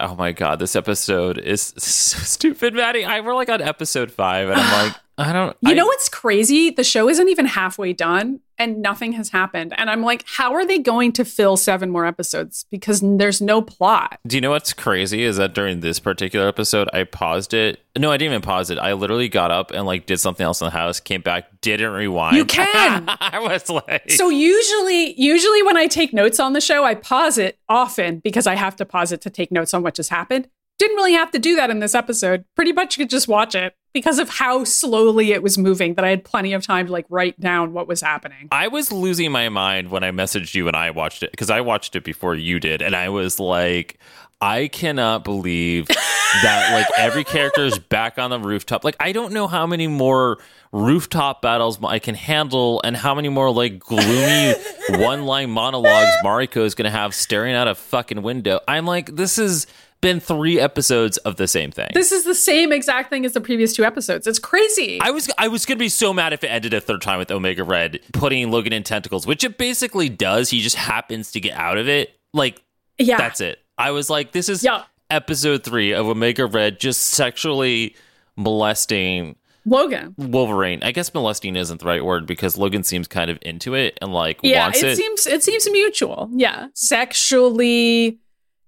Oh my god, this episode is so stupid, Maddy. I we're like on episode five, and I'm like, I don't. You I- know what's crazy? The show isn't even halfway done and nothing has happened. And I'm like, how are they going to fill seven more episodes? Because there's no plot. Do you know what's crazy? Is that during this particular episode, I paused it. No, I didn't even pause it. I literally got up and like did something else in the house, came back, didn't rewind. You can. I was like, So usually, usually when I take notes on the show, I pause it often because I have to pause it to take notes on what just happened. Didn't really have to do that in this episode. Pretty much you could just watch it because of how slowly it was moving that I had plenty of time to like write down what was happening. I was losing my mind when I messaged you and I watched it because I watched it before you did, and I was like, I cannot believe that like every character is back on the rooftop. Like I don't know how many more rooftop battles I can handle, and how many more like gloomy one-line monologues Mariko is going to have staring out a fucking window. I'm like, this has been three episodes of the same thing. This is the same exact thing as the previous two episodes. It's crazy. I was I was gonna be so mad if it ended a third time with Omega Red putting Logan in tentacles, which it basically does. He just happens to get out of it. Like yeah. that's it. I was like, this is Yeah. episode three of Omega Red just sexually molesting Logan. Wolverine. I guess molesting isn't the right word because Logan seems kind of into it and like Yeah, wants it, it. seems it seems mutual. Yeah. Sexually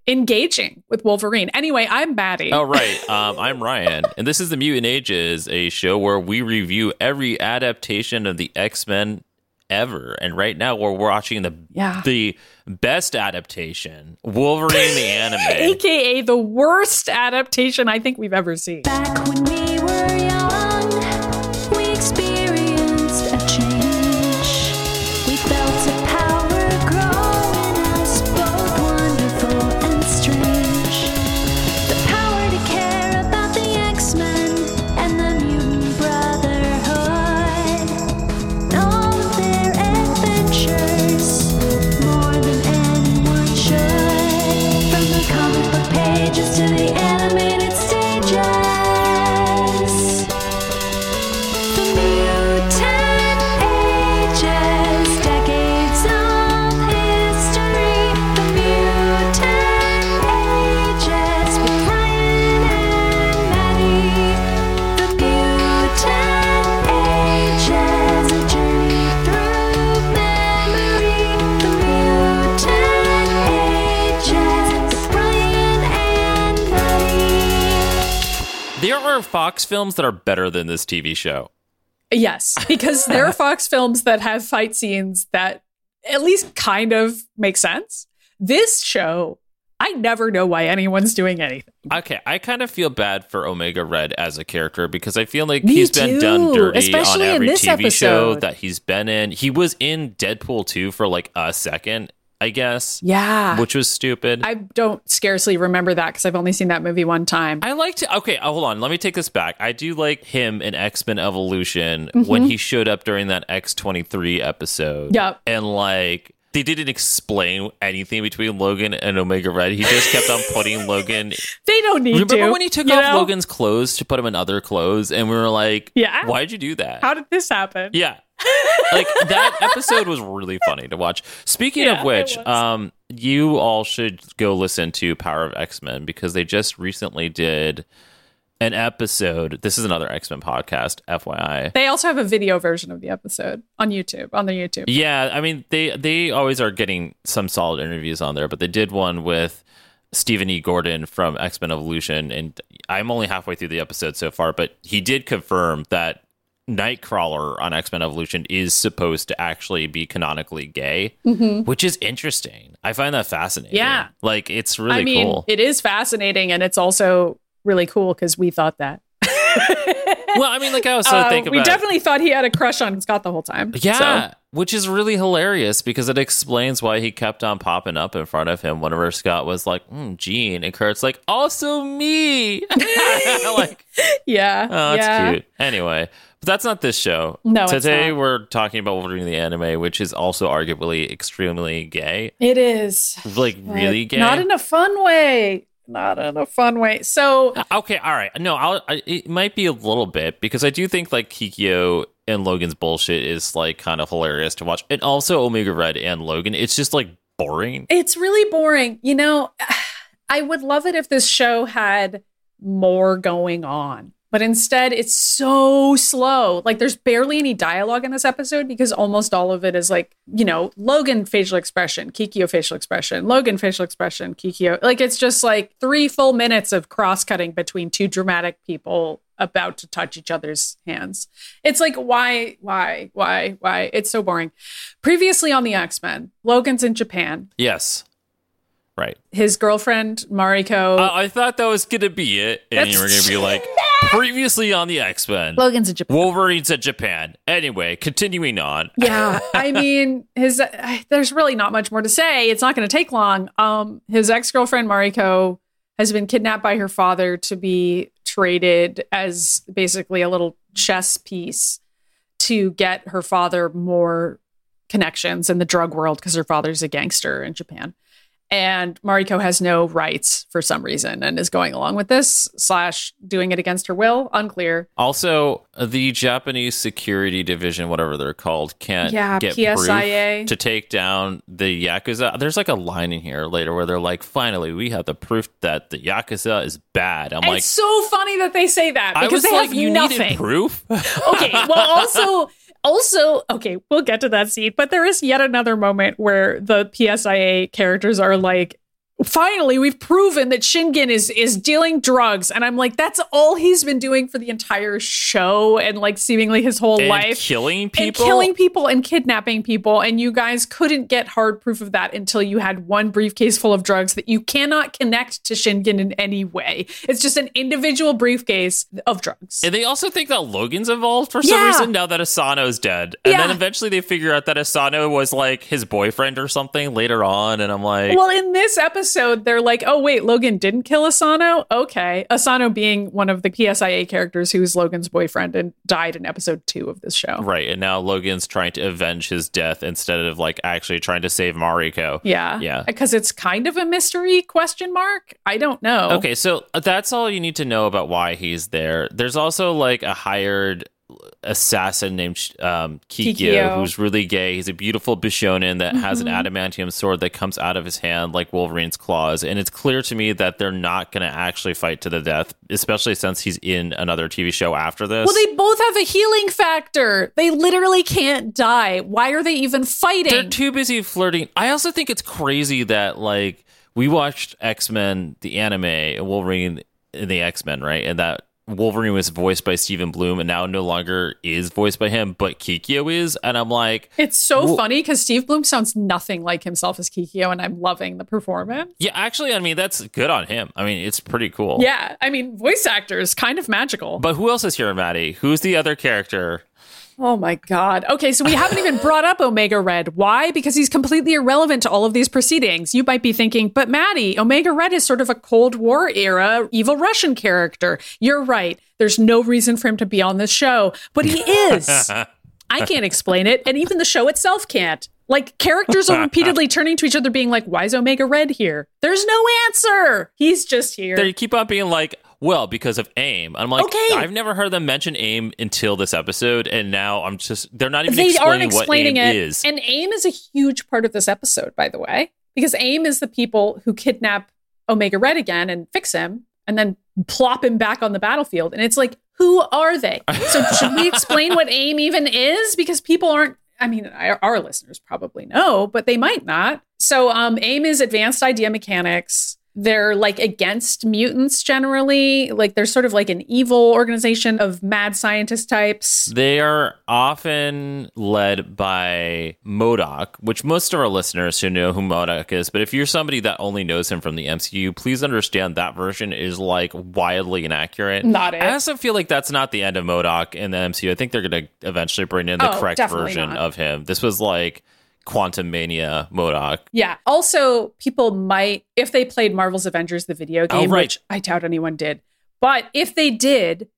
engaging with Wolverine. Anyway, I'm Maddy. Oh right, um, I'm Ryan, and this is the Mutant Ages, a show where we review every adaptation of the X Men ever. And right now, we're watching the Yeah. the best adaptation, Wolverine the anime. AKA the worst adaptation I think we've ever seen. Films that are better than this TV show. Yes, because there are Fox films that have fight scenes that at least kind of make sense. This show, I never know why anyone's doing anything. Okay, I kind of feel bad for Omega Red as a character because I feel like Me he's been done too, dirty especially on in every this TV show episode. that he's been in. He was in Deadpool 2 for like a second, I guess, Yeah. which was stupid. I don't scarcely remember that because I've only seen that movie one time. I liked okay, uh, hold on, let me take this back. I do like him in X-Men Evolution Mm-hmm. when he showed up during that X23 episode. Yep. And like they didn't explain anything between Logan and Omega Red. He just kept on putting Logan They don't need Remember to. Remember when he took off know? Logan's clothes to put him in other clothes, and we were like, Yeah. why'd you do that?" How did this happen? yeah, like that episode was really funny to watch. Speaking Yeah, of which, um, you all should go listen to Power of X Men because they just recently did an episode. This is another X Men podcast, FYI. They also have a video version of the episode on YouTube, on their YouTube. Yeah, I mean they they always are getting some solid interviews on there, but they did one with Steven E. Gordon from X Men Evolution, and I'm only halfway through the episode so far, but he did confirm that Nightcrawler on X Men Evolution is supposed to actually be canonically gay, mm-hmm. which is interesting. I find that fascinating. Yeah. like it's really I mean, cool. it is fascinating and it's also really cool because we thought that. well, I mean, like I also Uh, think about we definitely thought he had a crush on Scott the whole time. Yeah, So, which is really hilarious because it explains why he kept on popping up in front of him whenever Scott was like, mm, Jean, and Kurt's like, also me. like, yeah. oh, that's yeah. cute. Anyway, but that's not this show. No, Today we're talking about Wolverine the anime, which is also arguably extremely gay. It is. Like, really gay? Not in a fun way. Not in a fun way. So, uh, Okay, all right. No, I'll, I, it might be a little bit because I do think like Kikyo and Logan's bullshit is like kind of hilarious to watch, and also Omega Red and Logan. It's just like boring. it's really boring. You know, I would love it if this show had more going on. But instead, it's so slow. Like, there's barely any dialogue in this episode because almost all of it is like, you know, Logan facial expression, Kikyo facial expression, Logan facial expression, Kikyo. Like, it's just like three full minutes of cross cutting between two dramatic people about to touch each other's hands. It's like, why, why, why, why? It's so boring. Previously on the X Men, Logan's in Japan. Yes. Right. His girlfriend, Mariko. Uh, I thought that was going to be it. And you were going to be like, previously on the X Men, Logan's in Japan. Wolverine's at Japan. Anyway, continuing on. yeah i mean his uh, there's really not much more to say it's not going to take long um his ex-girlfriend mariko has been kidnapped by her father to be traded as basically a little chess piece to get her father more connections in the drug world because her father's a gangster in japan and mariko has no rights for some reason and is going along with this slash doing it against her will unclear Also, the Japanese security division, whatever they're called, can't Yeah, get PSIA. proof to take down the Yakuza. There's like a line in here later where they're like, finally, we have the proof that the Yakuza is bad. I'm like, it's so funny that they say that because they like, have you nothing. proof? okay, well, also, also, okay, we'll get to that scene, but there is yet another moment where the PSIA characters are like, finally, we've proven that Shingen is is dealing drugs, and I'm like, that's all he's been doing for the entire show, and like seemingly his whole and life. killing people And killing people and kidnapping people, and you guys couldn't get hard proof of that until you had one briefcase full of drugs that you cannot connect to Shingen in any way. It's just an individual briefcase of drugs. And they also think that Logan's involved for some Yeah. reason now that Asano's dead. And then eventually they figure out that Asano was like his boyfriend or something later on. And I'm like, Well, in this episode, they're like, oh, wait, Logan didn't kill Asano? Okay. Asano being one of the PSIA characters who's Logan's boyfriend and died in episode two of this show. right. And now Logan's trying to avenge his death instead of like actually trying to save Mariko. Yeah. Yeah. Because it's kind of a mystery question mark. I don't know. Okay, so that's all you need to know about why he's there. There's also like a hired assassin named um, Kikyo, Kikyo. who's really gay. He's a beautiful Bishonen that has an Mm-hmm. adamantium sword that comes out of his hand like Wolverine's claws. And it's clear to me that they're not going to actually fight to the death, especially since he's in another TV show after this. Well, they both have a healing factor. They literally can't die. Why are they even fighting? They're too busy flirting. I also think it's crazy that like we watched X Men the anime and Wolverine in the X Men, right? And that Wolverine was voiced by Steven Blum and now no longer is voiced by him, but Kikyo is. And I'm like, it's so Well- funny because Steve Blum sounds nothing like himself as Kikyo, and I'm loving the performance. yeah, actually, I mean that's good on him. I mean, it's pretty cool. Yeah, I mean, voice actors kind of magical. But who else is here, Maddy? Who's the other character? Oh my God. Okay, so we haven't even brought up Omega Red. Why? Because he's completely irrelevant to all of these proceedings. You might be thinking, but Maddy, Omega Red is sort of a Cold War era evil Russian character. You're right. There's no reason for him to be on this show, but he is. I can't explain it, and even the show itself can't. Like, characters are repeatedly turning to each other, being like, why is Omega Red here? There's no answer. He's just here. They keep on being like, well, because of AIM. I'm like, Okay. I've never heard them mention AIM until this episode, and now I'm just they're not even they explaining, aren't explaining what AIM it. is. And AIM is a huge part of this episode, by the way, because AIM is the people who kidnap Omega Red again and fix him and then plop him back on the battlefield. And it's like, who are they? So should we explain what AIM even is? Because people aren't. I mean, our, our listeners probably know, but they might not. So, um, AIM is advanced idea mechanics. They're like against mutants generally. Like they're sort of like an evil organization of mad scientist types. They are often led by MODOK, which most of our listeners should know who MODOK is. But if you're somebody that only knows him from the MCU, please understand that version is like wildly inaccurate. Not it. I also feel like that's not the end of MODOK in the MCU. I think they're going to eventually bring in the Oh, correct version not. of him. This was like Quantumania MODOK. Yeah. Also, people might, if they played Marvel's Avengers, the video Oh, game, right. which I doubt anyone did, but if they did,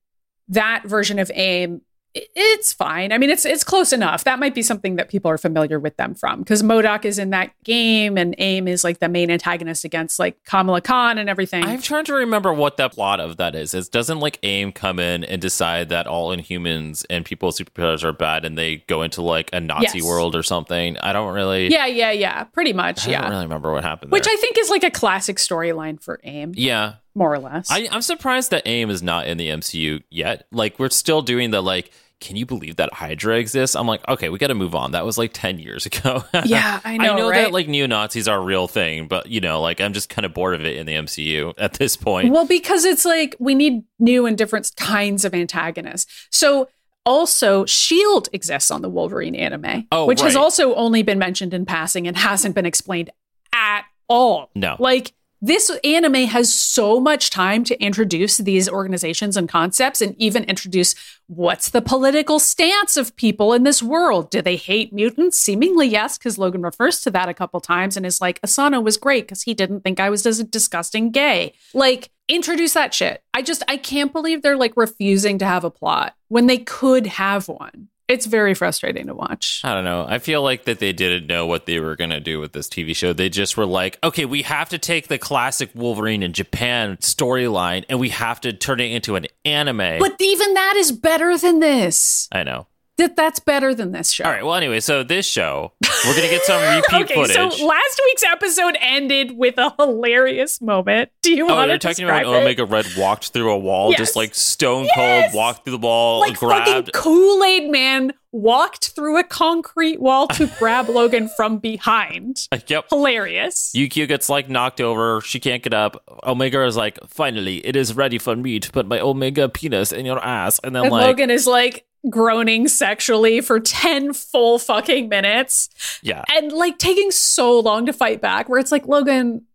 that version of AIM it's fine. I mean, it's it's close enough. That might be something that people are familiar with them from because MODOK is in that game and AIM is like the main antagonist against like Kamala Khan and everything. I'm trying to remember what the plot of that is. Is doesn't like AIM come in and decide that all Inhumans and people with superpowers are bad, and they go into like a Nazi Yes. world or something? I don't really. yeah, yeah, yeah. Pretty much, I yeah. I don't really remember what happened. Which there. I think is like a classic storyline for AIM, yeah, more or less. I, I'm surprised that AIM is not in the MCU yet. Like we're still doing the like. Can you believe that Hydra exists? I'm like, okay, we got to move on. That was like ten years ago. yeah, I know. I know right? that like neo Nazis are a real thing, but you know, like I'm just kind of bored of it in the MCU at this point. Well, because it's like we need new and different kinds of antagonists. So also Shield exists on the Wolverine anime, Oh, which has also only been mentioned in passing and hasn't been explained at all. No. Like this anime has so much time to introduce these organizations and concepts and even introduce what's the political stance of people in this world. Do they hate mutants? Seemingly yes, because Logan refers to that a couple times and is like, Asano was great because he didn't think I was dis- disgusting gay. Like, introduce that shit. I just, I can't believe they're like refusing to have a plot when they could have one. It's very frustrating to watch. I don't know. I feel like that they didn't know what they were going to do with this TV show. They just were like, okay, we have to take the classic Wolverine in Japan storyline and we have to turn it into an anime. But even that is better than this. I know. That that's better than this show. All right. Well, anyway, so this show, we're going to get some repeat okay, footage. so last week's episode ended with a hilarious moment. Do you Oh, want you're to talking describe about it? Omega Red walked through a wall, Yes. just like stone Yes. cold, walked through the wall, like grabbed. fucking Kool Aid Man walked through a concrete wall to grab Logan from behind. Uh, yep. Hilarious. Yukio gets like knocked over. She can't get up. Omega is like, finally, it is ready for me to put my Omega penis in your ass. And then and like, Logan is like groaning sexually for 10 full fucking minutes yeah. and like taking so long to fight back where it's like Logan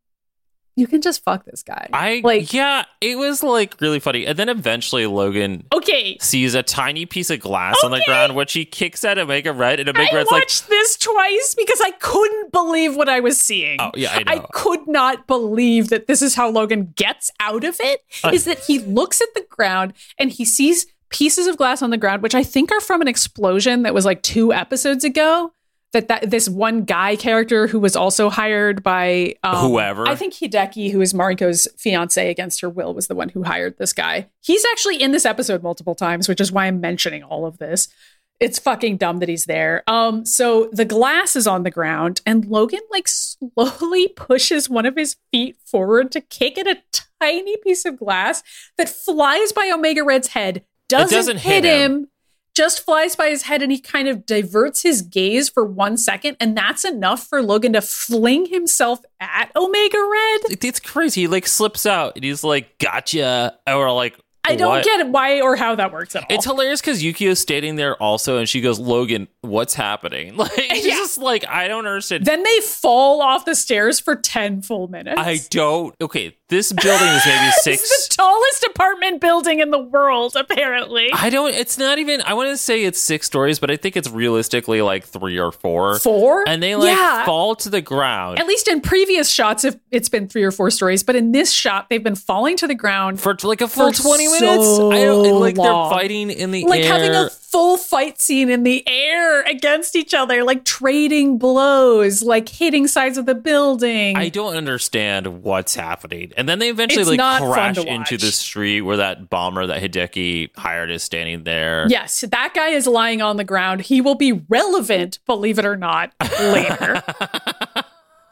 you can just fuck this guy. I like yeah, it was like really funny. And then eventually Logan okay, sees a tiny piece of glass on the ground, which he kicks at Omega Red, and Omega I Red's like, watched this twice because I couldn't believe what I was seeing. Oh, yeah, I know. could not believe that this is how Logan gets out of it. Uh. Is that he looks at the ground and he sees pieces of glass on the ground, which I think are from an explosion that was like two episodes ago. That, that this one guy character who was also hired by um, Whoever. I think Hideki, who is Mariko's fiance against her will, was the one who hired this guy. He's actually in this episode multiple times, which is why I'm mentioning all of this it's fucking dumb that he's there. Um, so the glass is on the ground, and Logan like slowly pushes one of his feet forward to kick at a tiny piece of glass that flies by Omega Red's head. Doesn't, doesn't hit, hit him. him. Just flies by his head, and he kind of diverts his gaze for one second, and that's enough for Logan to fling himself at Omega Red. it's crazy. He like slips out, and he's like, "Gotcha," or like, I don't what? get why or how that works at all. It's hilarious because Yukio's standing there also, and she goes, "Logan, what's happening?" Like, it's Yeah. just like I don't understand. then they fall off the stairs for 10 full minutes. I don't. Okay, this building is maybe It's six. the tallest apartment building in the world, apparently. I don't. It's not even. I want to say it's six stories, but I think it's realistically like three or four. Four? And they like Yeah. fall to the ground At least in previous shots, if it's been three or four stories, but in this shot, they've been falling to the ground, for like a full For twenty so. I don't and, like. long. They're fighting in the like air. having a full fight scene in the air against each other, like trading blows, like hitting sides of the building. I don't understand what's happening. And then they eventually It's like crash into the street where that bomber that Hideki hired is standing there. Yes, that guy is lying on the ground. He will be relevant, believe it or not, later.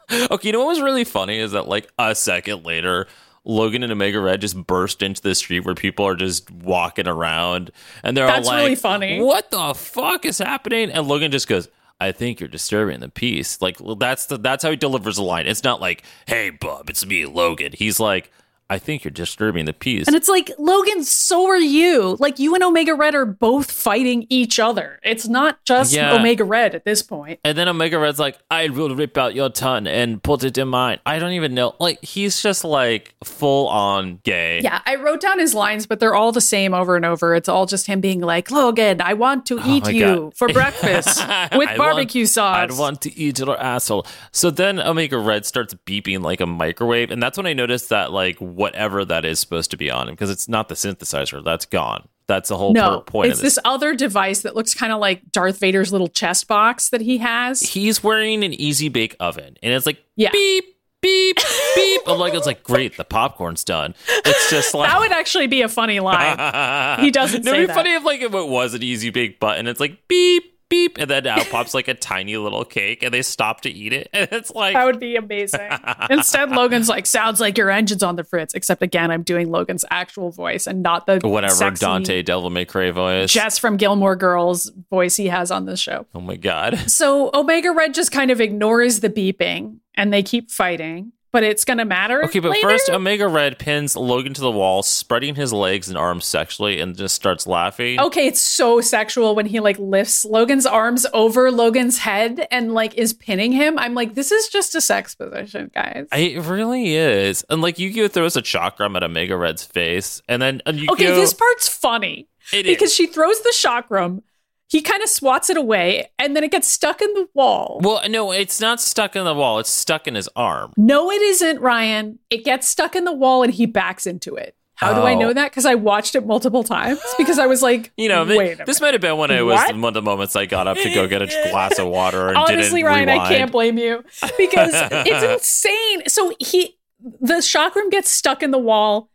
Okay, you know what was really funny is that like a second later, Logan and Omega Red just burst into the street where people are just walking around, and they're That's all like, really funny. What the fuck is happening?" And Logan just goes. I think you're disturbing the peace. Like that's the that's how he delivers the line. It's not like, "Hey, bub, it's me, Logan." He's like, "I think you're disturbing the peace." And it's like, Logan, so are you. Like, you and Omega Red are both fighting each other. It's not just Yeah. Omega Red at this point. And then Omega Red's like, I will rip out your tongue and put it in mine. I don't even know. Like, he's just like full on gay. Yeah, I wrote down his lines, but they're all the same over and over. It's all just him being like, Logan, I want to oh eat Oh my you God. for breakfast with I barbecue want- sauce. I'd want to eat your asshole. So then Omega Red starts beeping like a microwave. And that's when I noticed that, like, whatever that is supposed to be on because it's not the synthesizer, that's gone. That's the whole no, point it's of this. this other device that looks kind of like Darth Vader's little chest box that he has. He's wearing an easy bake oven, and it's like Yeah. beep beep beep. I'm like, it's like great. The popcorn's done. It's just like that would actually be a funny line. He doesn't It'd say be that. funny if like if it was an easy bake button. It's like beep beep, and then out pops like a tiny little cake, and they stop to eat it, and it's like That would be amazing. Instead, Logan's like, sounds like your engine's on the fritz. Except again, I'm doing Logan's actual voice and not the whatever sexy Dante Devil May Cry voice. Jess from Gilmore Girls voice he has on this show. oh my god. So Omega Red just kind of ignores the beeping and they keep fighting, but it's going to matter. Okay, but later. first, Omega Red pins Logan to the wall, spreading his legs and arms sexually, and just starts laughing. Okay, it's so sexual when he like lifts Logan's arms over Logan's head and like is pinning him. I'm like, this is just a sex position, guys. It really is. And like Yukio throws a chakram at Omega Red's face, and then and Yukio, okay, this part's funny it is. because she throws the chakram, he kind of swats it away, and then it gets stuck in the wall. Well, no, it's not stuck in the wall. It's stuck in his arm. No, it isn't, Ryan. It gets stuck in the wall and he backs into it. How do I Oh. know that? Because I watched it multiple times. Because I was like, You know, wait thi- a this might have been when it was What? one of the moments I got up to go get a glass of water and Honestly, Ryan, I can't blame you because it's insane. So he, the chakram gets stuck in the wall,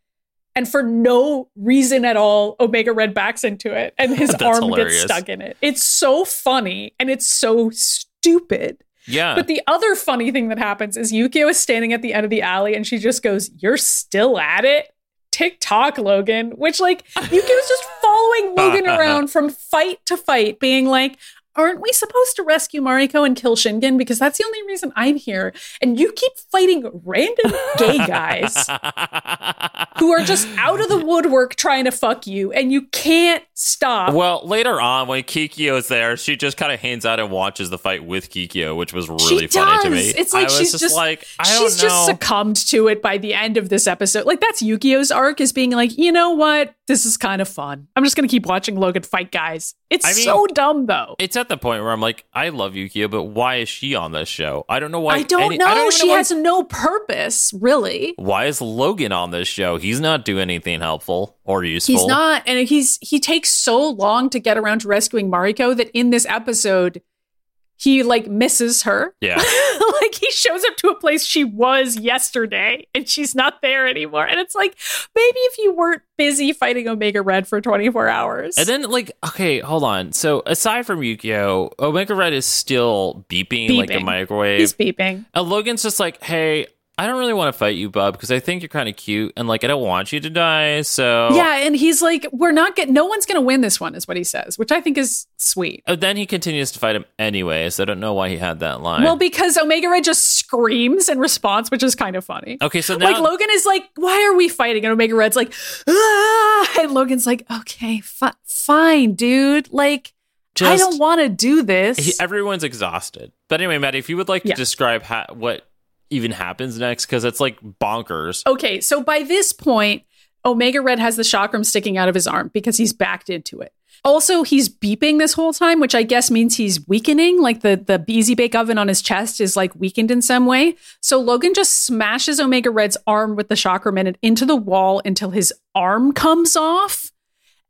and for no reason at all, Omega Red backs into it, and his arm hilarious. gets stuck in it. It's so funny and it's so stupid. Yeah, But the other funny thing that happens is Yukio is standing at the end of the alley, and she just goes, "You're still at it." TikTok Logan, which like Yukio's just following Logan around from fight to fight, being like, aren't we supposed to rescue Mariko and kill Shingen? Because that's the only reason I'm here. And you keep fighting random gay guys who are just out of the woodwork trying to fuck you, and you can't stop. well, later on when Kikyo's there, she just kind of hangs out and watches the fight with Kikyo, which was really funny to me. It's like I was she's just, just like, I she's know. just succumbed to it by the end of this episode. Like that's Yukio's arc is being like, you know what? This is kind of fun. I'm just gonna keep watching Logan fight guys. It's I mean, so dumb though. it's at the point where I'm like, I love Yukio, but why is she on this show? I don't know why. I don't any- know. I don't she know why- has no purpose, really. Why is Logan on this show? He's not doing anything helpful or useful. He's not, and he's he takes so long to get around to rescuing Mariko that in this episode, he like misses her. Yeah. like he shows up to a place she was yesterday and she's not there anymore. And it's like, maybe if you weren't busy fighting Omega Red for 24 hours. And then, like, okay, hold on. So, aside from Yukio, Omega Red is still beeping, like a microwave. he's beeping. And Logan's just like, hey, I don't really want to fight you, bub, because I think you're kind of cute, and like, I don't want you to die. So, Yeah, and he's like, we're not getting, no one's going to win this one, is what he says, which I think is sweet. Uh, then he continues to fight him anyway. So, I don't know why he had that line. Well, because Omega Red just screams in response, which is kind of funny. okay, so now, like Logan is like, "Why are we fighting?" And Omega Red's like, "Ah!" And Logan's like, "Okay, fi- fine, dude. Like, I don't want to do this." he, everyone's exhausted. But anyway, Maddy, if you would like Yeah. to describe ha- what even happens next, because it's like bonkers. okay, so by this point, Omega Red has the chakram sticking out of his arm because he's backed into it. Also, he's beeping this whole time, which I guess means he's weakening. Like the the Beezy Bake Oven on his chest is like weakened in some way. So Logan just smashes Omega Red's arm with the chakram in it into the wall until his arm comes off.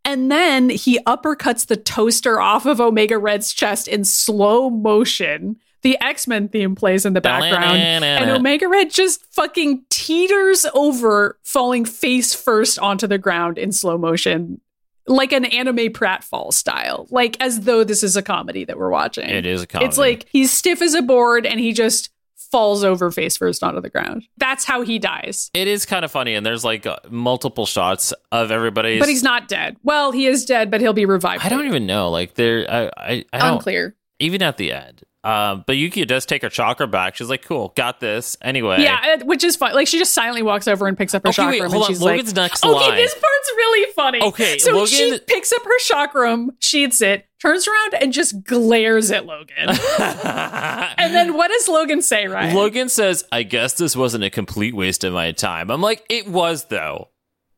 And then he uppercuts the toaster off of Omega Red's chest in slow motion. The X Men theme plays in the background. And Omega Red just fucking teeters over, falling face first onto the ground in slow motion, like an anime pratfall style, like as though this is a comedy that we're watching. It is a comedy. It's like he's stiff as a board and he just falls over face first onto the ground. That's how he dies. It is kind of funny, and there's like uh, multiple shots of everybody. But he's not dead. Well, he is dead, but he'll be revived. I don't even know. Like there, I, I, I don't. Unclear. Even at the end, um, but Yuki does take her chakra back. She's like, "Cool, got this." Anyway, Yeah, uh, which is fun. Like she just silently walks over and picks up her Okay, chakram, wait, and hold on. she's Logan's like, next "Okay, line. this part's really funny." Okay, so she picks up her chakram, sheets it, turns around, and just glares at Logan. and then what does Logan say? Right? Logan says, "I guess this wasn't a complete waste of my time." I'm like, "It was though."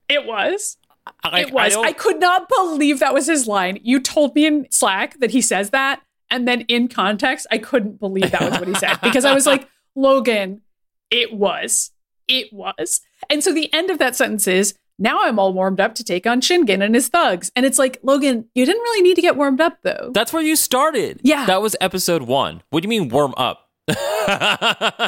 it was. I, it was. I I, could not believe that was his line. You told me in Slack that he says that, and then in context, I couldn't believe that was what he said because I was like, Logan, it was. It was. And so the end of that sentence is Now I'm all warmed up to take on Shingen and his thugs. And it's like, Logan, you didn't really need to get warmed up though. That's where you started. Yeah. That was episode one. What do you mean warm up?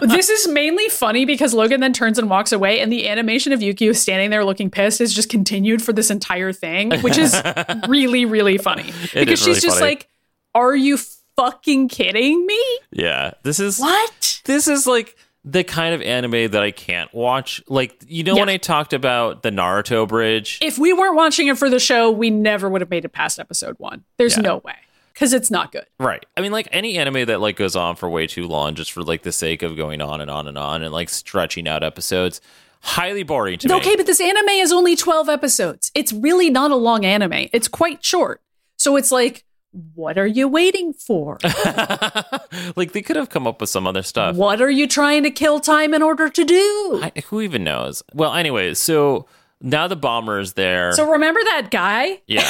this is mainly funny because Logan then turns and walks away, and the animation of Yukio standing there looking pissed is just continued for this entire thing, which is really, really funny. because she's really just funny. like, Are you fucking kidding me? yeah. This is What? this is like the kind of anime that I can't watch. Like, you know, when I talked about the Naruto bridge, If we weren't watching it for the show, we never would have made it past episode one. There's Yeah. no way. Because it's not good. right? I mean, like any anime that like goes on for way too long, just for like the sake of going on and on and on and like stretching out episodes, highly boring to me. Okay, but this anime is only 12 episodes. It's really not a long anime. It's quite short. So it's like, what are you waiting for? like they could have come up with some other stuff. what are you trying to kill time in order to do? I, who even knows? Well, anyway, so now the bomber is there. So remember that guy? yeah.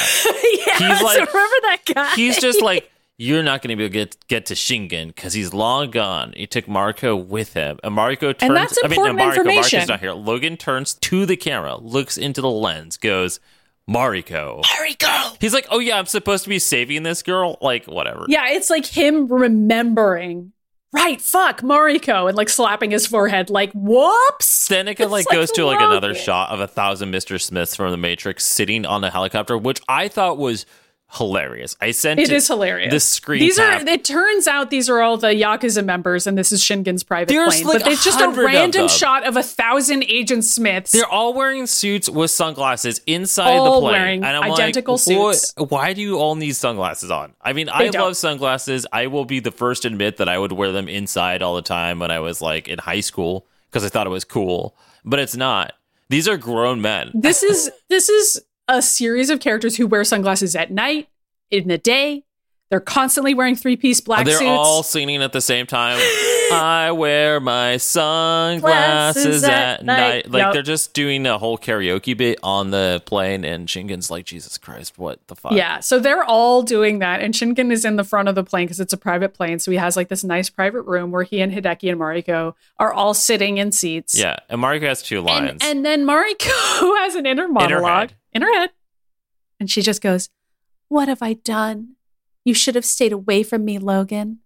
yeah. He's so remember that guy? He's just like, you're not going to be able to get, get to Shingen because he's long gone. He took Marco with him. And Marco turns. And that's I mean, important no, Marco, information. Marco's not here. Logan turns to the camera, looks into the lens, goes, Mariko. Mariko. He's like, oh, yeah, I'm supposed to be saving this girl? Like, whatever. Yeah, it's like him remembering. Right, fuck Mariko, and like slapping his forehead, like whoops. Then it It's like goes to like another shot of a thousand Mr. Smiths from the Matrix sitting on a helicopter, which I thought was hilarious. I sent it, It is hilarious. The screen. These cap. are. It turns out these are all the yakuza members, and this is Shingen's private There's, plane. like, but it's just a 100 of random shot of a thousand Agent Smiths. They're all wearing suits with sunglasses inside All the plane. wearing and I'm identical like, suits. Why do you all need sunglasses on? I mean, I don't. love sunglasses. I will be the first to admit that I would wear them inside all the time when I was like in high school because I thought it was cool. But it's not. These are grown men. this is this is a series of characters who wear sunglasses at night, in the day. They're constantly wearing three piece black They're suits. all singing at the same time. I wear my sunglasses at, at night. night. Like they're just doing a whole karaoke bit on the plane, and Shingen's like, Jesus Christ, what the fuck? Yeah, so they're all doing that, and Shingen is in the front of the plane because it's a private plane. So he has like this nice private room where he and Hideki and Mariko are all sitting in seats. Yeah. And Mariko has two lines. and, and then Mariko has an inner monologue. In her head, and she just goes, "What have I done? You should have stayed away from me, Logan."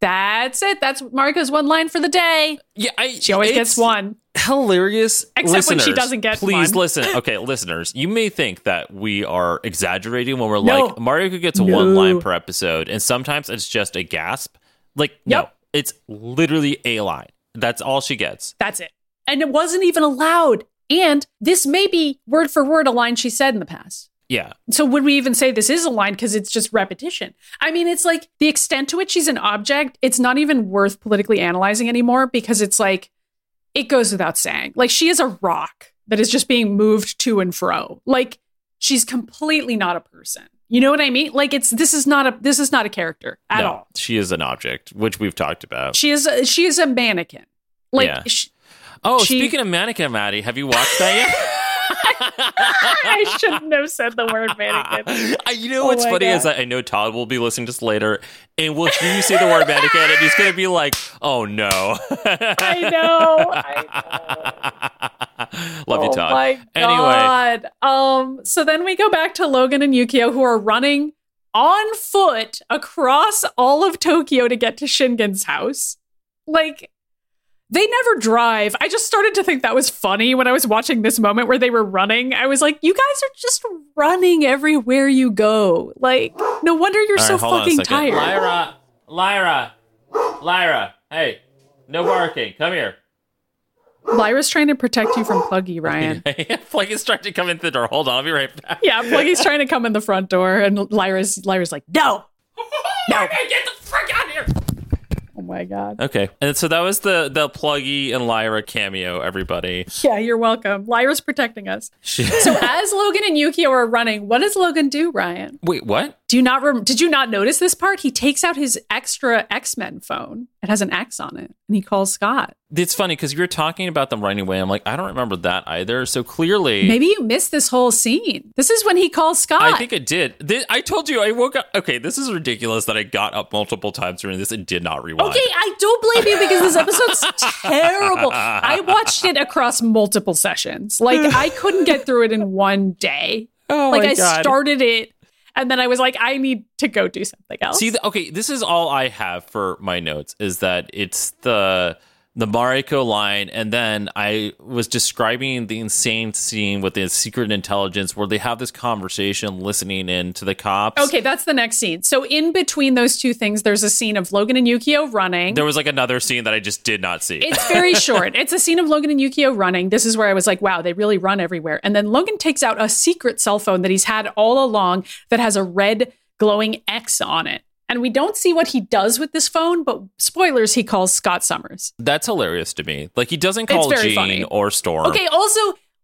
That's it. That's Mariko's one line for the day. yeah, I, She always gets one. Hilarious. Except when she doesn't get one. Please one. listen. Okay, listeners, you may think that we are exaggerating when we're No. like, Mariko gets No. one line per episode, and sometimes it's just a gasp. Like, no, it's literally a line. That's all she gets. That's it. And it wasn't even allowed. And this may be word for word a line she said in the past. Yeah. So would we even say this is a line because it's just repetition? I mean, it's like the extent to which she's an object, it's not even worth politically analyzing anymore because it's like it goes without saying. Like she is a rock that is just being moved to and fro. Like she's completely not a person. You know what I mean? Like it's this is not a this is not a character at no, all. She is an object, which we've talked about. She is a, she is a mannequin. Like Yeah. sh oh, she- speaking of mannequin, Maddy, have you watched that yet? I shouldn't have said the word mannequin. I- you know Oh what's my funny God. is that I know Todd will be listening to this later, and will hear you say the word mannequin, and he's gonna be like, "Oh no." I know. I Love you, oh Todd. my Anyway, god. Um. So then we go back to Logan and Yukio, who are running on foot across all of Tokyo to get to Shingen's house. Like. They never drive. I just started to think that was funny when I was watching this moment where they were running. I was like, you guys are just running everywhere you go. Like, no wonder you're All so right, hold on a fucking tired. Lyra, Lyra, Lyra. Hey, no barking. Come here. Lyra's trying to protect you from Pluggy, Ryan. like it's trying to come in the door. Hold on, I'll be right back. Yeah, Pluggy's trying to come in the front door, and Lyra's Lyra's like, no, no. Get the frick out of here. Oh my god. Okay, and so that was the the Pluggy and Lyra cameo. Everybody. Yeah, you're welcome. Lyra's protecting us. So as Logan and Yukio are running, what does Logan do, Ryan? Wait, what? Do you not rem- did you not notice this part? He takes out his extra X-Men phone. It has an X on it, and he calls Scott. It's funny because you were talking about them running away. I'm like, I don't remember that either. So clearly, Maybe you missed this whole scene. This is when he calls Scott. I think it did. Thi- I told you I woke up. Okay, this is ridiculous that I got up multiple times during this and did not rewind. Okay, I don't blame you because this episode's terrible. I watched it across multiple sessions. Like I couldn't get through it in one day. Oh like my I God. started it and then I was like, I need to go do something else. See, th- okay, this is all I have for my notes is that it's the the Mariko line, and then I was describing the insane scene with the secret intelligence where they have this conversation listening in to the cops. okay, that's the next scene. So in between those two things, there's a scene of Logan and Yukio running. There was like another scene that I just did not see. It's very short. It's a scene of Logan and Yukio running. This is where I was like, wow, they really run everywhere. And then Logan takes out a secret cell phone that he's had all along that has a red glowing X on it. And we don't see what he does with this phone, but spoilers, he calls Scott Summers. That's hilarious to me. Like he doesn't call Jean funny. or Storm. Okay, also,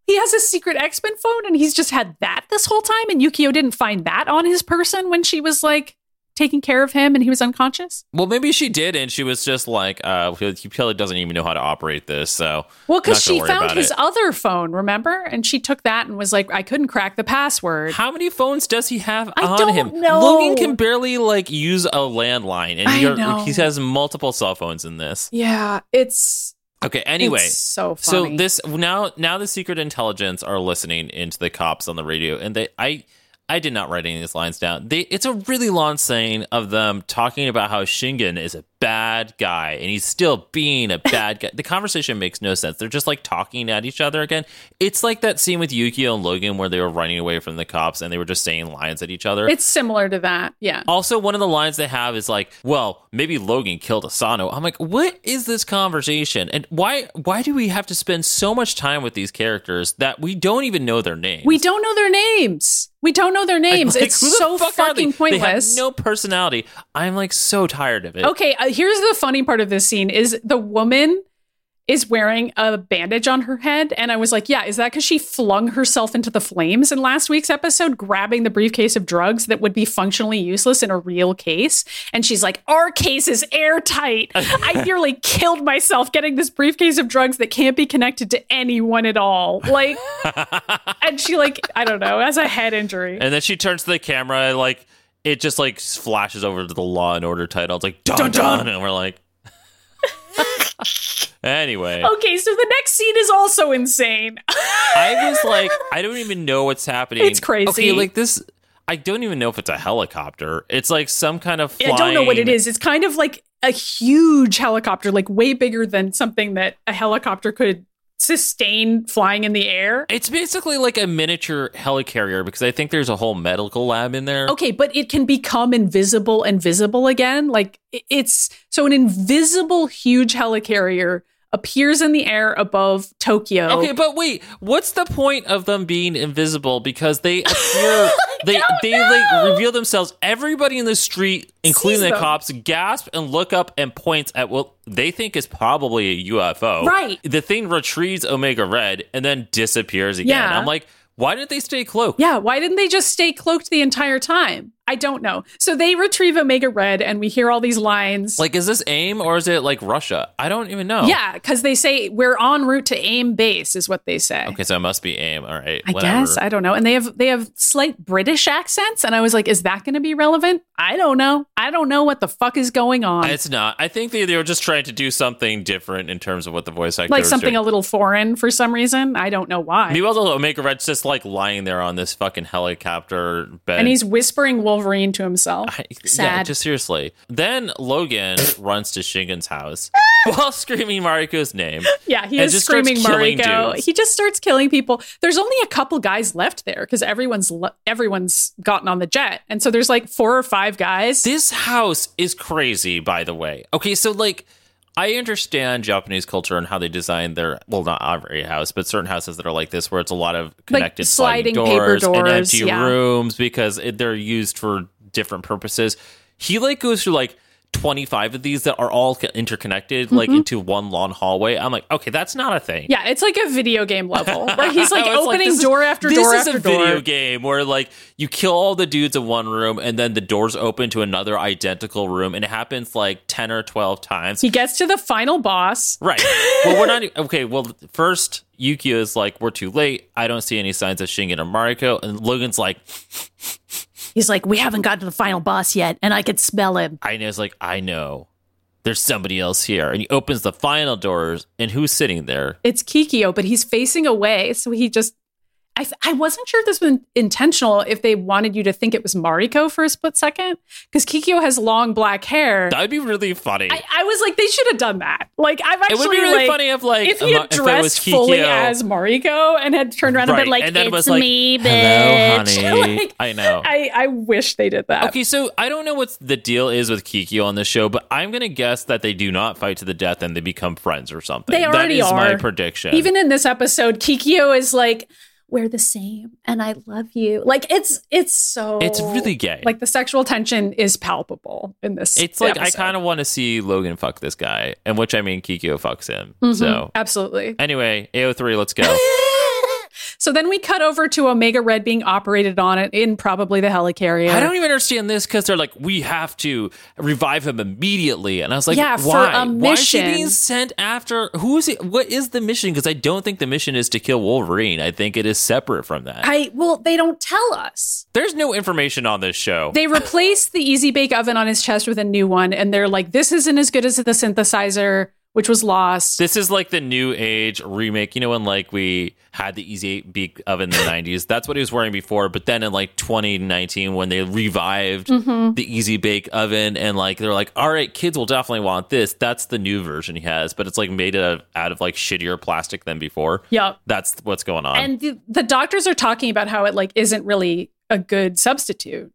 he has a secret X Men phone and he's just had that this whole time. And Yukio didn't find that on his person when she was like taking care of him and he was unconscious. Well, maybe she did, and she was just like, uh, he probably doesn't even know how to operate this. So, Well, because she found his it. other phone, remember? And she took that and was like, I couldn't crack the password. How many phones does he have I on don't him? know. Logan can barely like use a landline, and he has multiple cell phones in this. Yeah, it's Okay, anyway, it's so so this now now the secret intelligence are listening into the cops on the radio, and they I. I did not write any of these lines down. They, it's a really long saying of them talking about how Shingen is a bad guy and he's still being a bad guy. The conversation makes no sense. They're just like talking at each other again. It's like that scene with Yukio and Logan where they were running away from the cops and they were just saying lines at each other. it's similar to that. Yeah. Also, one of the lines they have is like, "Well, maybe Logan killed Asano." I'm like, "What is this conversation? And why why do we have to spend so much time with these characters that we don't even know their names? We don't know their names. We don't know their names. Like, it's so fuck are they? fucking pointless. They have no personality. I'm like so tired of it. Okay, uh, here's the funny part of this scene is the woman is wearing a bandage on her head and I was like, yeah, is that cuz she flung herself into the flames in last week's episode grabbing the briefcase of drugs that would be functionally useless in a real case? And she's like, "Our case is airtight. I nearly killed myself getting this briefcase of drugs that can't be connected to anyone at all." Like and she like, I don't know, has a head injury. And then she turns to the camera, like it just like flashes over to the Law and Order title. It's like dun dun, and we're like. anyway, Okay, so the next scene is also insane. I was like, I don't even know what's happening. It's crazy. Okay, like this. I don't even know if it's a helicopter. It's like some kind of. Flying, I don't know what it is. It's kind of like a huge helicopter, like way bigger than something that a helicopter could sustain flying in the air. It's basically like a miniature helicarrier because I think there's a whole medical lab in there. Okay, but it can become invisible and visible again. Like it's so an invisible huge helicarrier appears in the air above Tokyo. Okay, but wait, what's the point of them being invisible? Because they appear, they they like reveal themselves. Everybody in the street, including Sees the them. cops, gasp and look up and points at what they think is probably a UFO. Right. The thing retrieves Omega Red and then disappears again. Yeah. I'm like, why didn't they stay cloaked? Yeah, why didn't they just stay cloaked the entire time? I don't know. So they retrieve Omega Red and we hear all these lines. Like, is this AIM or is it like Russia? I don't even know. yeah, because they say we're en route to AIM base, is what they say. Okay, so it must be AIM. All right. I whatever. guess I don't know, and they have they have slight British accents, and I was like, is that going to be relevant? I don't know. I don't know what the fuck is going on. It's not. I think they, they were just trying to do something different in terms of what the voice actor like something a little foreign for some reason. I don't know why. Meanwhile, Omega Red's just like lying there on this fucking helicopter bed. and he's whispering Wolverine to himself. I- Yeah, just seriously. Then Logan runs to Shingen's house while screaming Mariko's name. Yeah, he is just starts screaming killing Mariko. dudes. He just starts killing people. There's only a couple guys left there because everyone's le- everyone's gotten on the jet, and so there's like four or five guys. This house is crazy, by the way. Okay, so like. I understand Japanese culture and how they design their well, not every house, but certain houses that are like this, where it's a lot of connected sliding, sliding paper doors, and empty yeah. rooms because it, they're used for different purposes. He like goes through like twenty five of these that are all co- interconnected, like into one long hallway. I'm like, okay, that's not a thing. Mm-hmm. yeah, it's like a video game level where he's like opening is- door after this door is after a video game where like you kill all the dudes in one room and then the doors open to another identical room and it happens like 10 or 12 times. He gets to the final boss. right. Well, we're not okay, well first Yukio is like we're too late. I don't see any signs of Shingen or Mariko and Logan's like He's like, we haven't gotten to the final boss yet, and I could smell him. I know it's like I know. there's somebody else here. And he opens the final doors, and who's sitting there? It's Kikyo, but he's facing away. So he just, I, I wasn't sure if this was intentional, if they wanted you to think it was Mariko for a split second, because Kikyo has long black hair. That'd be really funny. I, I was like, they should have done that. Like, I've actually it would be really like, funny if like if he had dressed was fully as Mariko and had turned around and Right, been like, and then "It's was like, me, "Hello, honey. Like, I know. I, I wish they did that. Okay, so I don't know what the deal is with Kikyo on this show, but I'm gonna guess that they do not fight to the death and they become friends or something. They already that is my are. prediction. Even in this episode, Kikyo is like, "We're the same, and I love you." Like it's it's so It's really gay. Like the sexual tension is palpable in this. it's like I kind of want to see Logan fuck this guy, and which I mean Kikyo fucks him. Mhm, So absolutely. anyway, AO3, let's go. So then we cut over to Omega Red being operated on it in probably the helicarrier. I don't even understand this because they're like, we have to revive him immediately, and I was like, Yeah, for why? a Why is he being sent after? Who is it? What is the mission? Because I don't think the mission is to kill Wolverine. I think it is separate from that. I well, they don't tell us. There's no information on this show. They replace the Easy Bake Oven on his chest with a new one, and they're like, "This isn't as good as the synthesizer, which was lost." This is like the new age remake. You know, when like we had the Easy Bake oven in the 90s, that's what he was wearing before. But then in like 2019, when they revived Mm-hmm. the Easy Bake oven, and like they're like, all right, kids will definitely want this. That's the new version he has, but it's like made of, out of like shittier plastic than before. Yep. That's what's going on. And the, the doctors are talking about how it like isn't really a good substitute.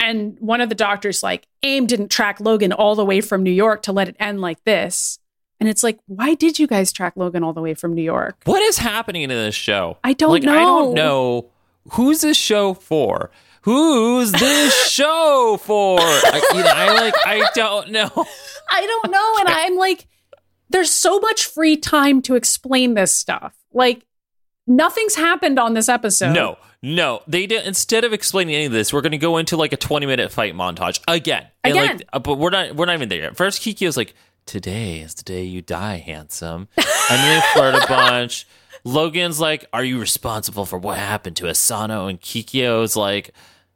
And one of the doctors like, AIM didn't track Logan all the way from New York to let it end like this. And it's like, why did you guys track Logan all the way from New York? what is happening in this show? I don't like, I don't know. know who's this show for. Who's this show for? I, you know, I like. I don't know. I don't know. And I'm like, there's so much free time to explain this stuff. Like, nothing's happened on this episode. No, no. They did. Instead of explaining any of this, we're going to go into like a twenty-minute fight montage again. And, Again. like, uh, but we're not. We're not even there yet. First, Kikyo's like, "Today is the day you die, handsome," and they flirt a bunch. Logan's like, "Are you responsible for what happened to Asano?" And Kikyo's like,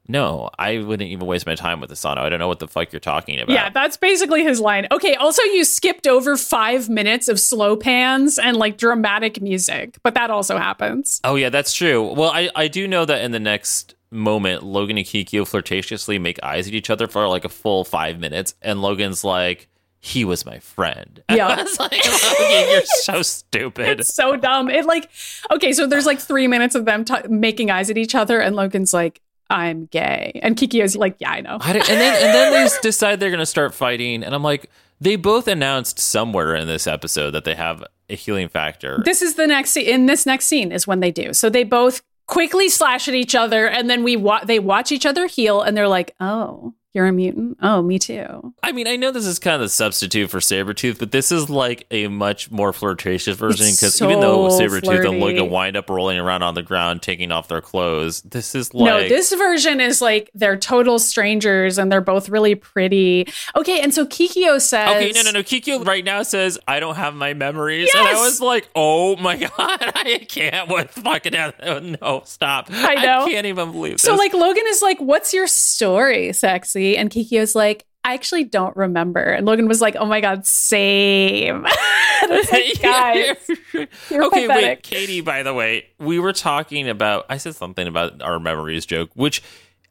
"No, I wouldn't even waste my time with Asano. I don't know what the fuck you're talking about." Yeah, that's basically his line. Okay, also, you skipped over five minutes of slow pans and like dramatic music, but that also happens. Oh yeah, that's true. Well, I I do know that in the next moment, Logan and Kikyo flirtatiously make eyes at each other for like a full five minutes, and Logan's like, "He was my friend." Yeah. I was like, Logan, you're so stupid. It's so dumb. It like, okay, so there's like three minutes of them t- making eyes at each other, and Logan's like, I'm gay. And Kikyo's like, yeah, I know. I and then and then they decide they're gonna start fighting, and I'm like, they both announced somewhere in this episode that they have a healing factor. This is the next scene. In this next scene is when they do. So they both quickly slash at each other, and then we wa- they watch each other heal, and they're like, oh, you're a mutant. Oh, me too. I mean, I know this is kind of the substitute for Sabretooth, but this is like a much more flirtatious version because even though so Sabretooth and. Logan wind up rolling around on the ground, taking off their clothes, this is like. no, this version is like they're total strangers, and they're both really pretty. Okay, and so Kikyo says, Okay, no, no, no. Kikyo right now says, I don't have my memories. And I was like, oh my God, I can't. What fucking. No, stop. I know. can't even believe So like Logan is like, "What's your story, sexy?" And Kikyo's like, "I actually don't remember." And Logan was like, "Oh my god, same." And was like, guys, you're okay, pathetic. wait, Katie. By the way, we were talking about. I said something about our memories joke, which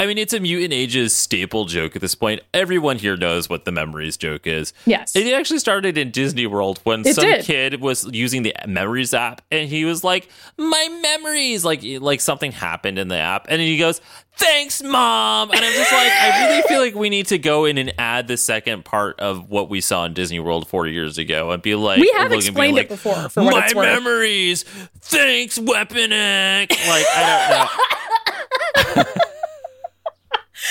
I mean, it's a mutant ages staple joke at this point. Everyone here knows what the memories joke is. Yes. it actually started in Disney World when It some did. kid was using the memories app, and he was like, "My memories!" Like, like something happened in the app, and he goes. Thanks, mom. And I'm just like, I really feel like we need to go in and add the second part of what we saw in Disney World four years ago and be like, We have explained it before, for what my worth." memories. Thanks, Weapon X. Like I don't know.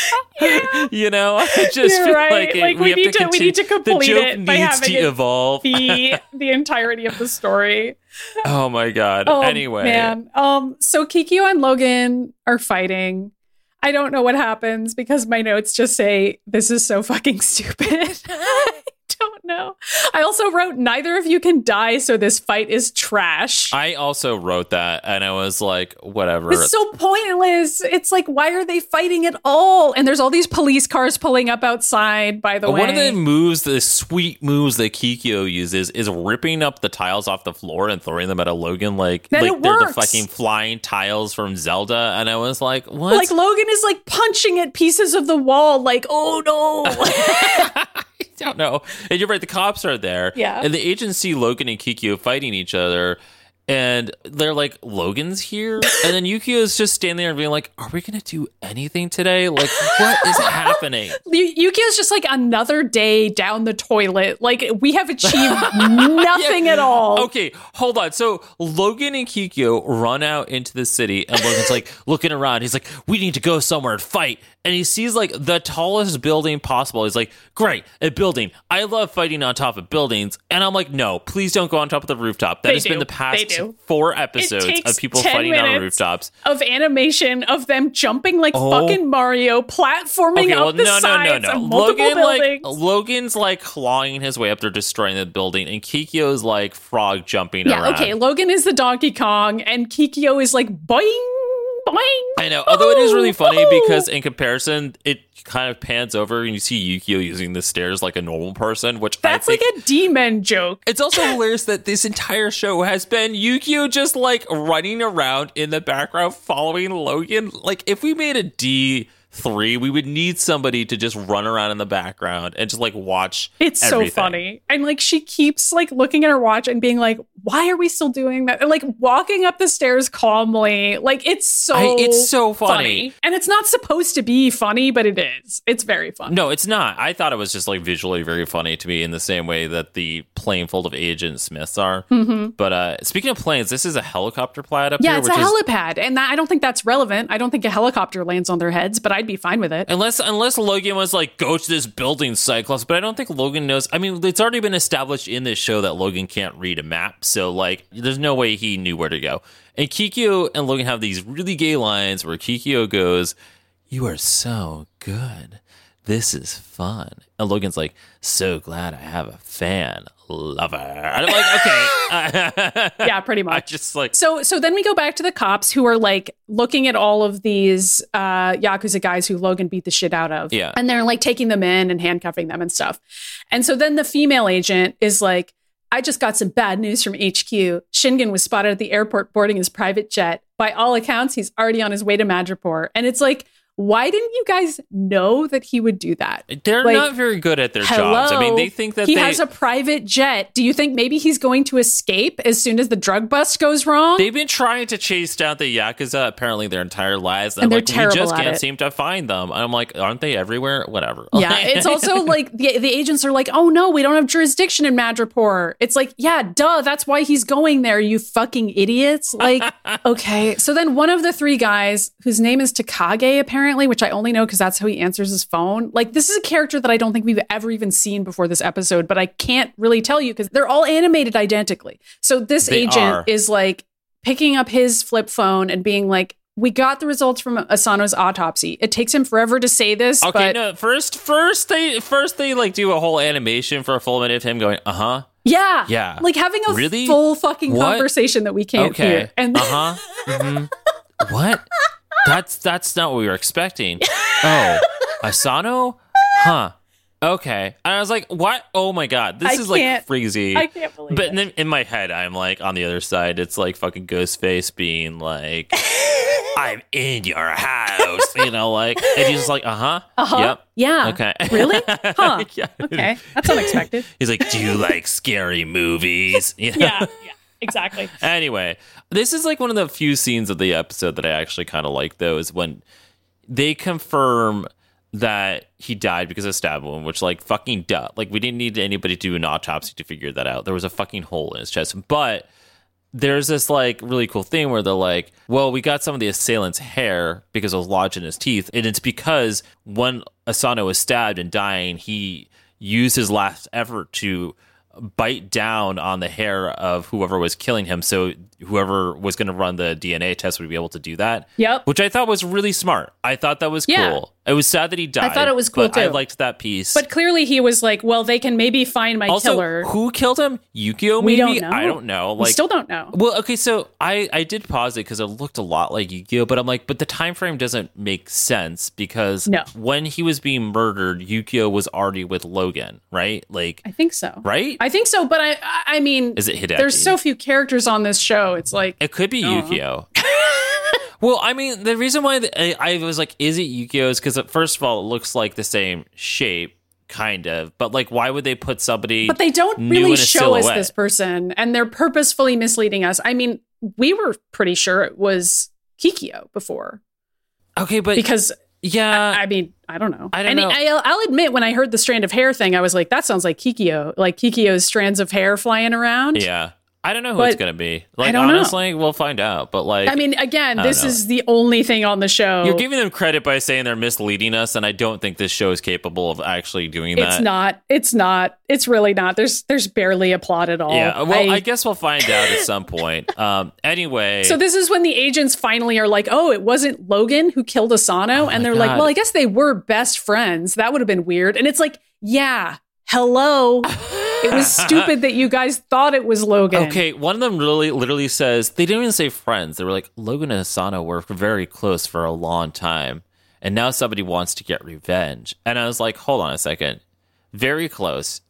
you know, I just You're feel right. like, it, Like, we, we have need to- we continue- need to complete the joke it by needs having to evolve. the the entirety of the story. oh my god. Oh, anyway, man. Um, so Kikyo and Logan are fighting. I don't know what happens because my notes just say this is so fucking stupid. I don't know. I also wrote, neither of you can die, so this fight is trash. I also wrote that, and I was like, whatever. It's so pointless. It's like, why are they fighting at all? And there's all these police cars pulling up outside, by the way. One of the moves, the sweet moves that Kikyo uses, is ripping up the tiles off the floor and throwing them at a Logan like And like they're the fucking flying tiles from Zelda. And I was like, what? like Logan is like punching at pieces of the wall, like, oh no. I don't know. And you're right, the cops are there. Yeah. And the agency, Logan and Kikyo fighting each other. And they're like, Logan's here? And then Yukio is just standing there and being like, Are we going to do anything today? Like, what is happening? Yu- Yukio's just like another day down the toilet. Like we have achieved nothing at all. Okay, hold on. So Logan and Kikyo run out into the city, and Logan's like looking around. He's like, "We need to go somewhere and fight." And he sees like the tallest building possible. He's like, "Great, a building! I love fighting on top of buildings." And I'm like, "No, please don't go on top of the rooftop." That They has been the past do. four episodes of people fighting on rooftops. Of animation of them jumping like Oh. fucking Mario, platforming Okay, up well, the no, no, no, sides no. of multiple Logan, like. Logan's like clawing his way up there, destroying the building, and Kikyo's like frog jumping yeah, around. okay. Logan is the Donkey Kong, and Kikyo is like boing. I know. Although it is really funny because in comparison, it kind of pans over and you see Yukio using the stairs like a normal person, which That's I think like a demon joke. it's also hilarious that this entire show has been Yukio just like running around in the background following Logan. Like if we made a D three, we would need somebody to just run around in the background and just like watch. It's so funny. And like she keeps like looking at her watch and being like, why are we still doing that? And like walking up the stairs calmly. Like it's so I- it's so funny. And it's not supposed to be funny, but it is. It's very funny. No, it's not. I thought it was just like visually very funny to me in the same way that the plane full of Agent Smiths are. But uh, speaking of planes, this is a helicopter pad up Mm-hmm. Yeah, it's a is helipad. And that, I don't think that's relevant. I don't think a helicopter lands on their heads, but I'd be fine with it. Unless unless Logan was like, go to this building, Cyclops, but I don't think Logan knows. I mean, it's already been established in this show that Logan can't read a map, so like, there's no way he knew where to go. And Kikyo and Logan have these really gay lines where Kikyo goes, "You are so good. This is fun." And Logan's like, "So glad I have a fan, lover." And I'm like, "Okay." Yeah, pretty much. I just like So so then we go back to the cops who are like looking at all of these uh Yakuza guys who Logan beat the shit out of. Yeah. And they're like taking them in and handcuffing them and stuff. And so then the female agent is like, I just got some bad news from HQ. Shingen was spotted at the airport boarding his private jet. By all accounts, he's already on his way to Madripoor. And it's like, why didn't you guys know that he would do that? they're Like, not very good at their Hello. jobs. I mean, they think that he they has a private jet. Do you think maybe he's going to escape as soon as the drug bust goes wrong? They've been trying to chase down the Yakuza apparently their entire lives. And, And they're like, we just can't it. seem to find them. I'm like, aren't they everywhere? Whatever. Yeah, it's also like the the agents are like, "Oh no, we don't have jurisdiction in Madripoor." It's like, "Yeah, duh, that's why he's going there, you fucking idiots." Like, okay. So then one of the three guys whose name is Takage apparently, which I only know cuz that's how he answers his phone. Like, this is a character that I don't think we've ever even seen before this episode, but I can't really tell you cuz they're all animated identically. So this They agent are. is like picking up his flip phone and being like, "We got the results from Asano's autopsy. It takes him forever to say this, Okay, but no. First, first they first they like do a whole animation for a full minute of him going, uh huh. Yeah. Yeah. Like having a Really? full fucking What? conversation that we can't Okay. hear. And uh huh. What? That's that's not what we were expecting. Oh, Asano? Huh. Okay. And I was like, what? Oh my god, this I is like crazy. I can't believe But it. then in my head, I'm like on the other side. It's like fucking Ghostface being like, "I'm in your house," you know, like, and he's just like, "Uh huh, Uh-huh. yep, Yeah. okay, Really? Huh. yeah. Okay. That's unexpected. He's like, "Do you like scary movies?" You know? yeah. Yeah. Exactly. Anyway, this is like one of the few scenes of the episode that I actually kind of like. Though is when they confirm that he died because of stab wound, which like fucking duh. Like we didn't need anybody to do an autopsy to figure that out. There was a fucking hole in his chest, but there's this like really cool thing where they're like, well, we got some of the assailant's hair because it was lodged in his teeth. And it's because when Asano was stabbed and dying, he used his last effort to bite down on the hair of whoever was killing him. So whoever was going to run the DNA test would be able to do that. Yep. Which I thought was really smart. I thought that was Yeah. cool. It was sad that he died. I thought it was cool, but I liked that piece. But clearly he was like, well, they can maybe find my also, killer. who killed him? Yukio. We Maybe don't know. I don't know. we still don't know. well, okay, so I I did pause it because it looked a lot like Yukio, but I'm like, but the time frame doesn't make sense because No. when he was being murdered, Yukio was already with Logan, right? Like, I think so. right? I think so, but I I- I mean Is it Hideki? there's so few characters on this show. It's like It could be Uh-huh. Yukio. well, I mean, the reason why the, I, I was like, is it Yukio? Is because first of all, it looks like the same shape, kind of. But like, why would they put somebody? but they don't really show us this person and they're purposefully misleading us. I mean, we were pretty sure it was Kikyo before Okay, but because yeah, I mean, I don't know. I don't and know. I'll, I'll admit, when I heard the strand of hair thing, I was like, that sounds like Kikyo, like Kikyo's strands of hair flying around. yeah. I don't know who But it's gonna be. Like, don't know. honestly, we'll find out. But like, I mean, again, I this know. is the only thing on the show. You're giving them credit by saying they're misleading us, and I don't think this show is capable of actually doing that. it's not. It's not. It's really not. There's there's barely a plot at all. Yeah, well, I, I- guess we'll find out at some point. Um, anyway, so this is when the agents finally are like, "Oh, it wasn't Logan who killed Asano," and they're like, "Well, I guess they were best friends. That would have been weird." And it's like, "Yeah, hello." it was stupid that you guys thought it was Logan. Okay, one of them really literally says they didn't even say friends. They were like Logan and Asano were very close for a long time, and now somebody wants to get revenge. And I was like, hold on a second, very close,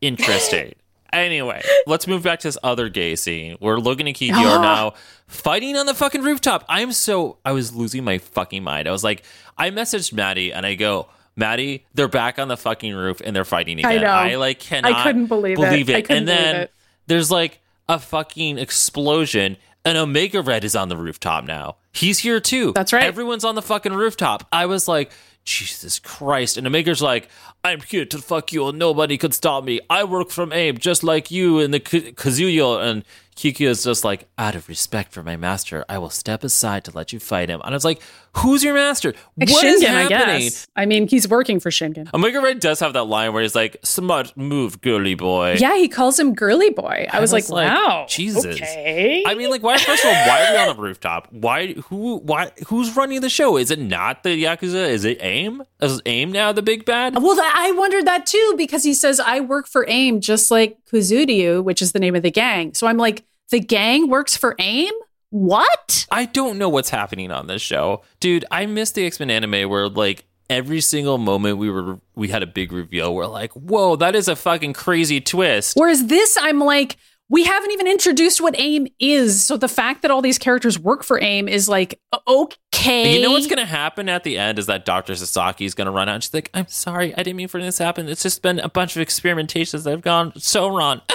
interesting. anyway, let's move back to this other gay scene where Logan and Kiki are now fighting on the fucking rooftop. I'm so I was losing my fucking mind. I was like, I messaged Maddy and I go. Maddy, they're back on the fucking roof and they're fighting again. I know. I like cannot I couldn't believe it. believe I couldn't and then it. there's like a fucking explosion and Omega Red is on the rooftop now. He's here too. That's right. Everyone's on the fucking rooftop. I was like, Jesus Christ. And Omega's like, I'm here to fuck you and nobody could stop me. I work from Abe just like you and the K- Kazuya. And Kiki is just like, out of respect for my master, I will step aside to let you fight him. And I was like, who's your master? Like What is Shingen, I happening? guess. I mean, he's working for Shingen. Omega Red does have that line where he's like, smart move, girly boy. Yeah, he calls him girly boy. I, was, was like, wow. Jesus. Okay. I mean, like, why? First of all, why are we on the rooftop? Why? Who? Why? Who's running the show? Is it not the yakuza? Is it AIM? Is AIM now the big bad? well, I wondered that too because he says I work for AIM, just like Kuzuryu, which is the name of the gang. So I'm like, the gang works for AIM. What? I don't know what's happening on this show, dude. I missed the X Men anime where like every single moment we were we had a big reveal. We're like, whoa, that is a fucking crazy twist. Whereas this, I'm like, we haven't even introduced what AIM is. So the fact that all these characters work for AIM is like, okay. You know what's gonna happen at the end is that Dr. Sasaki is gonna run out and she's like, I'm sorry, I didn't mean for this to happen. It's just been a bunch of experimentations that have gone so wrong.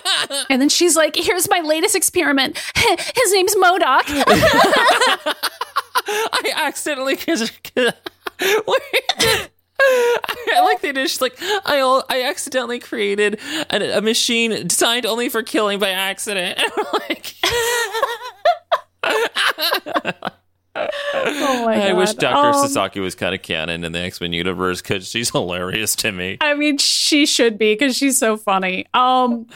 And then she's like, here's my latest experiment. His name's MODOK. I accidentally. I like the. She's like, I I accidentally created a, a machine designed only for killing by accident. And I'm like, oh my God. I wish Dr. Um, Sasaki was kind of canon in the X Men universe because she's hilarious to me. I mean, she should be because she's so funny. Um,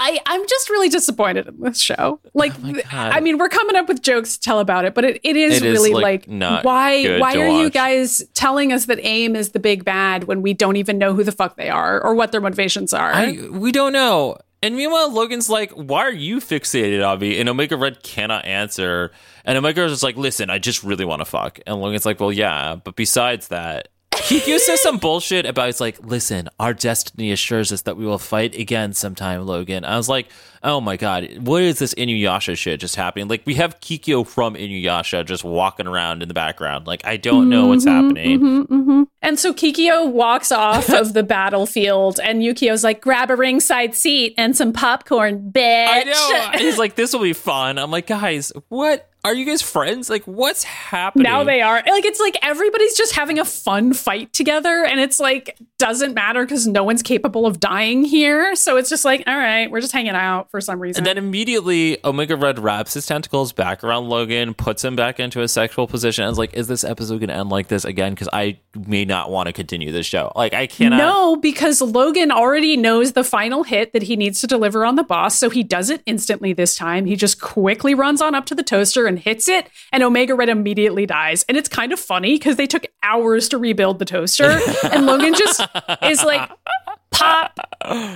I I'm just really disappointed in this show. Like, Oh I mean, we're coming up with jokes to tell about it, but it, it is It is, really like, like, why why are you guys telling us that AIM is the big bad when we don't even know who the fuck they are or what their motivations are? I we don't know. And meanwhile, Logan's like, "Why are you fixated me?" And Omega Red cannot answer. And Omega Red's like, "Listen, I just really want to fuck." And Logan's like, "Well, yeah, but besides that." Kikyo says some bullshit about it's like, listen, our destiny assures us that we will fight again sometime, Logan. I was like, oh my god, what is this Inuyasha shit just happening? Like, we have Kikyo from Inuyasha just walking around in the background. Like, I don't know what's mm-hmm, happening. Mm-hmm, mm-hmm. And so Kikyo walks off of the battlefield, and Yukio's like, grab a ringside seat and some popcorn, bitch. I know. He's like, this will be fun. I'm like, guys, what? Are you guys friends? Like, what's happening? Now they are. Like it's like everybody's just having a fun fight together and it's like doesn't matter cuz no one's capable of dying here. So it's just like, all right, we're just hanging out for some reason. And then immediately, Omega Red wraps his tentacles back around Logan, puts him back into a sexual position, and is like, "Is this episode going to end like this again? Because I may not want to continue this show. Like, I cannot." No, because Logan already knows the final hit that he needs to deliver on the boss, so he does it instantly this time. He just quickly runs on up to the toaster and hits it, and Omega Red immediately dies. And it's kind of funny because they took hours to rebuild the toaster, and Logan just is like, pop,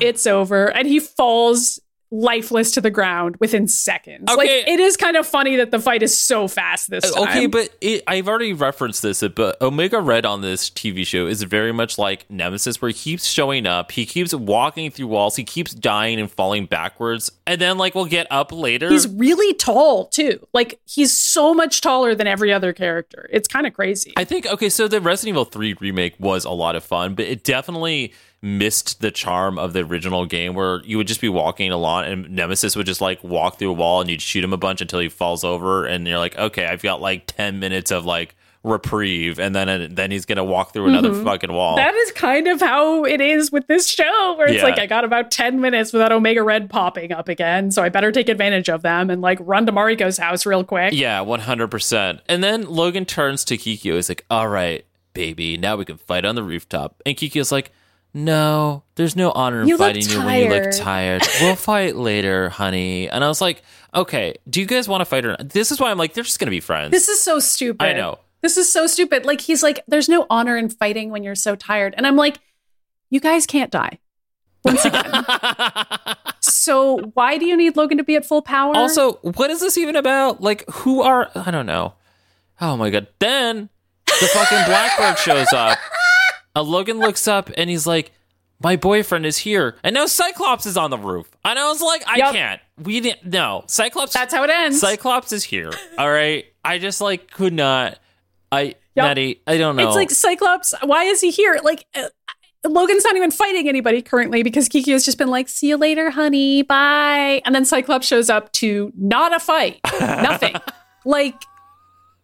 it's over. And he falls lifeless to the ground within seconds. Like, it is kind of funny that the fight is so fast this uh, time. Okay, but it, I've already referenced this, but Omega Red on this TV show is very much like Nemesis, where he keeps showing up, he keeps walking through walls, he keeps dying and falling backwards, and then like we'll get up later. He's really tall too. Like he's so much taller than every other character. It's kind of crazy. I think okay, so the Resident Evil 3 remake was a lot of fun, but it definitely missed the charm of the original game where you would just be walking along and Nemesis would just like walk through a wall and you'd shoot him a bunch until he falls over and you're like, okay, I've got like 10 minutes of like reprieve and then then he's to walk through another mm-hmm. fucking wall. that is kind of how it is with this show, where it's Yeah. like I got about ten minutes without Omega Red popping up again, so I better take advantage of them and like run to Mariko's house real quick. yeah, 100%. And then Logan turns to Kikyo. He's like, all right, baby, now we can fight on the rooftop. And Kikyo's like, no, there's no honor in You fighting you when you look tired." We'll fight later, honey. And I was like, okay, do you guys want to fight or not? This is why I'm like, they're just going to be friends. This is so stupid. I know. This is so stupid. Like he's like, there's no honor in fighting when you're so tired, and I'm like, you guys can't die. Once again. so why do you need Logan to be at full power? also, what is this even about? Like, who are, I don't know. Oh my God. Then the fucking Blackbird shows up. Uh, Logan looks up and he's like, my boyfriend is here. And now Cyclops is on the roof. And I was like, I Yup. can't. We didn't, no. Cyclops. that's how it ends. Cyclops is here. All right. I just like could not. I, Yup. Maddy, I don't know. It's like Cyclops. Why is he here? Like uh, Logan's not even fighting anybody currently because Kiki has just been like, "See you later, honey. Bye." And then Cyclops shows up to not a fight, nothing. like,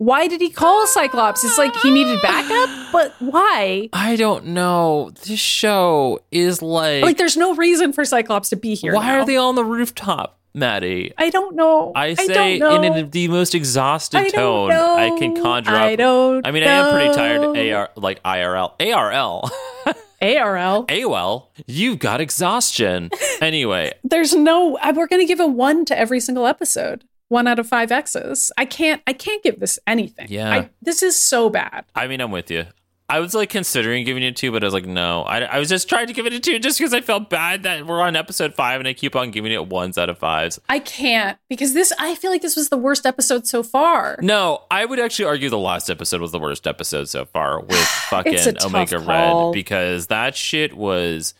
why did he call Cyclops? It's like he needed backup, but why? I don't know. This show is like, Like, there's no reason for Cyclops to be here. why now. are they on the rooftop, Maddy? I don't know. I say know. in the most exhausted I tone know. I can conjure up. I don't. I mean, I am pretty tired. AR like IRL, ARL, ARL. AOL. You've got exhaustion. anyway, there's no uh, we're going to give a 1 to every single episode 1 out of 5 x's i can't i can't give this anything Yeah. I, this is so bad I mean, I'm with you. I was like considering giving it two, but I was like, no. I, I was just trying to give it a two just because I felt bad that we're on episode five and I keep on giving it ones out of fives. i can't because this i feel like this was the worst episode so far No, I would actually argue the last episode was the worst episode so far with fucking It's a tough Omega. Red because that shit was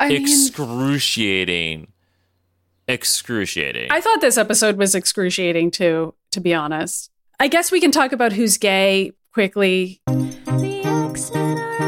i mean excruciating. Excruciating. i thought this episode was excruciating too to be honest i guess we can talk about who's gay quickly The X-Men are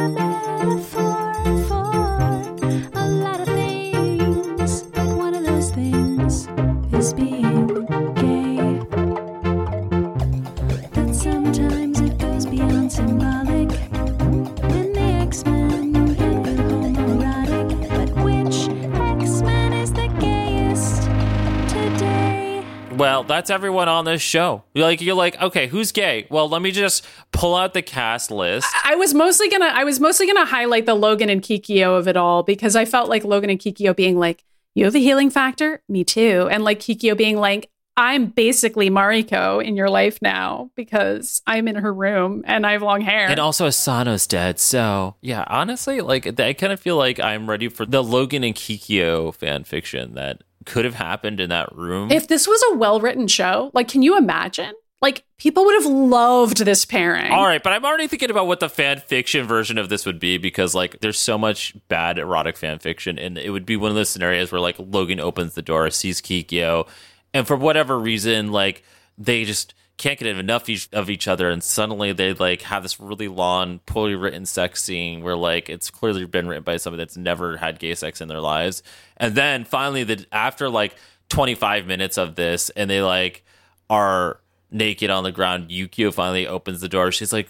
well, that's everyone on this show. Like you're like, okay, who's gay? Well, let me just pull out the cast list. I was mostly gonna I was mostly gonna highlight the Logan and Kikyo of it all because I felt like Logan and Kikyo being like, You have a healing factor? Me too. And like Kikyo being like, I'm basically Mariko in your life now because I'm in her room and I have long hair. And also Asano's dead, so yeah, honestly, like I kind of feel like I'm ready for the Logan and Kikyo fan fiction that could have happened in that room. if this was a well written show, like can you imagine? Like people would have loved this pairing. All right, but I'm already thinking about what the fan fiction version of this would be because like there's so much bad erotic fan fiction, and it would be one of those scenarios where like Logan opens the door, sees Kikyo, and for whatever reason, like they just can't get enough each, of each other, and suddenly they like have this really long, poorly written sex scene where like it's clearly been written by somebody that's never had gay sex in their lives, and then finally, the after like 25 minutes of this, and they like are naked on the ground. Yukio finally opens the door. She's like,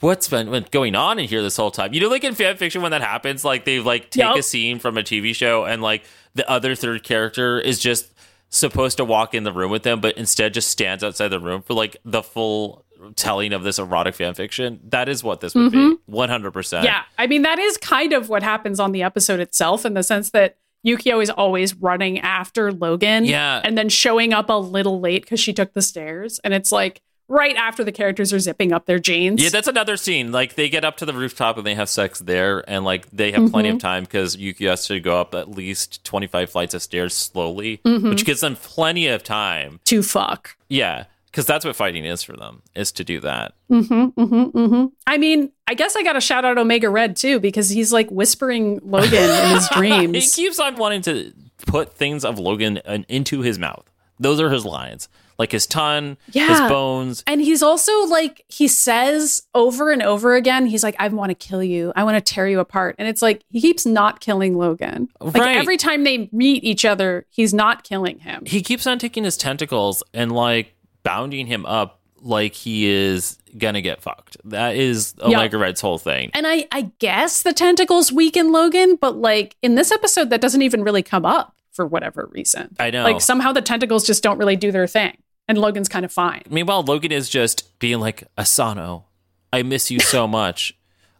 "What's been going on in here this whole time?" You know, like in fan fiction when that happens, like they like take Yup. a scene from a TV show and like the other third character is just supposed to walk in the room with them, but instead just stands outside the room for like the full telling of this erotic fan fiction. That is what this would be, mm-hmm. one hundred percent. Yeah, I mean that is kind of what happens on the episode itself, in the sense that Yukio is always running after Logan, Yeah. and then showing up a little late because she took the stairs, and it's like right after the characters are zipping up their jeans. Yeah, that's another scene. Like they get up to the rooftop and they have sex there, and like they have plenty Mm-hmm. of time because Yuki has to go up at least twenty five flights of stairs slowly, Mm-hmm. which gives them plenty of time. to fuck. Yeah, because that's what fighting is for them is to do that. Mm-hmm, mm-hmm, mm-hmm. I mean, I guess I got to shout out Omega Red too because he's like whispering Logan in his dreams. he keeps on wanting to put things of Logan into his mouth. Those are his lines, like his tongue, his bones. And he's also like, he says over and over again, he's like, I want to kill you. I want to tear you apart. And it's like, he keeps not killing Logan. Like Right. every time they meet each other, he's not killing him. He keeps on taking his tentacles and like bounding him up like he is gonna get fucked. That is Yeah. Omega Red's whole thing. And I, I guess the tentacles weaken Logan, but like in this episode, that doesn't even really come up for whatever reason. I know. Like somehow the tentacles just don't really do their thing. And Logan's kind of fine. Meanwhile, Logan is just being like, Asano, I miss you so much.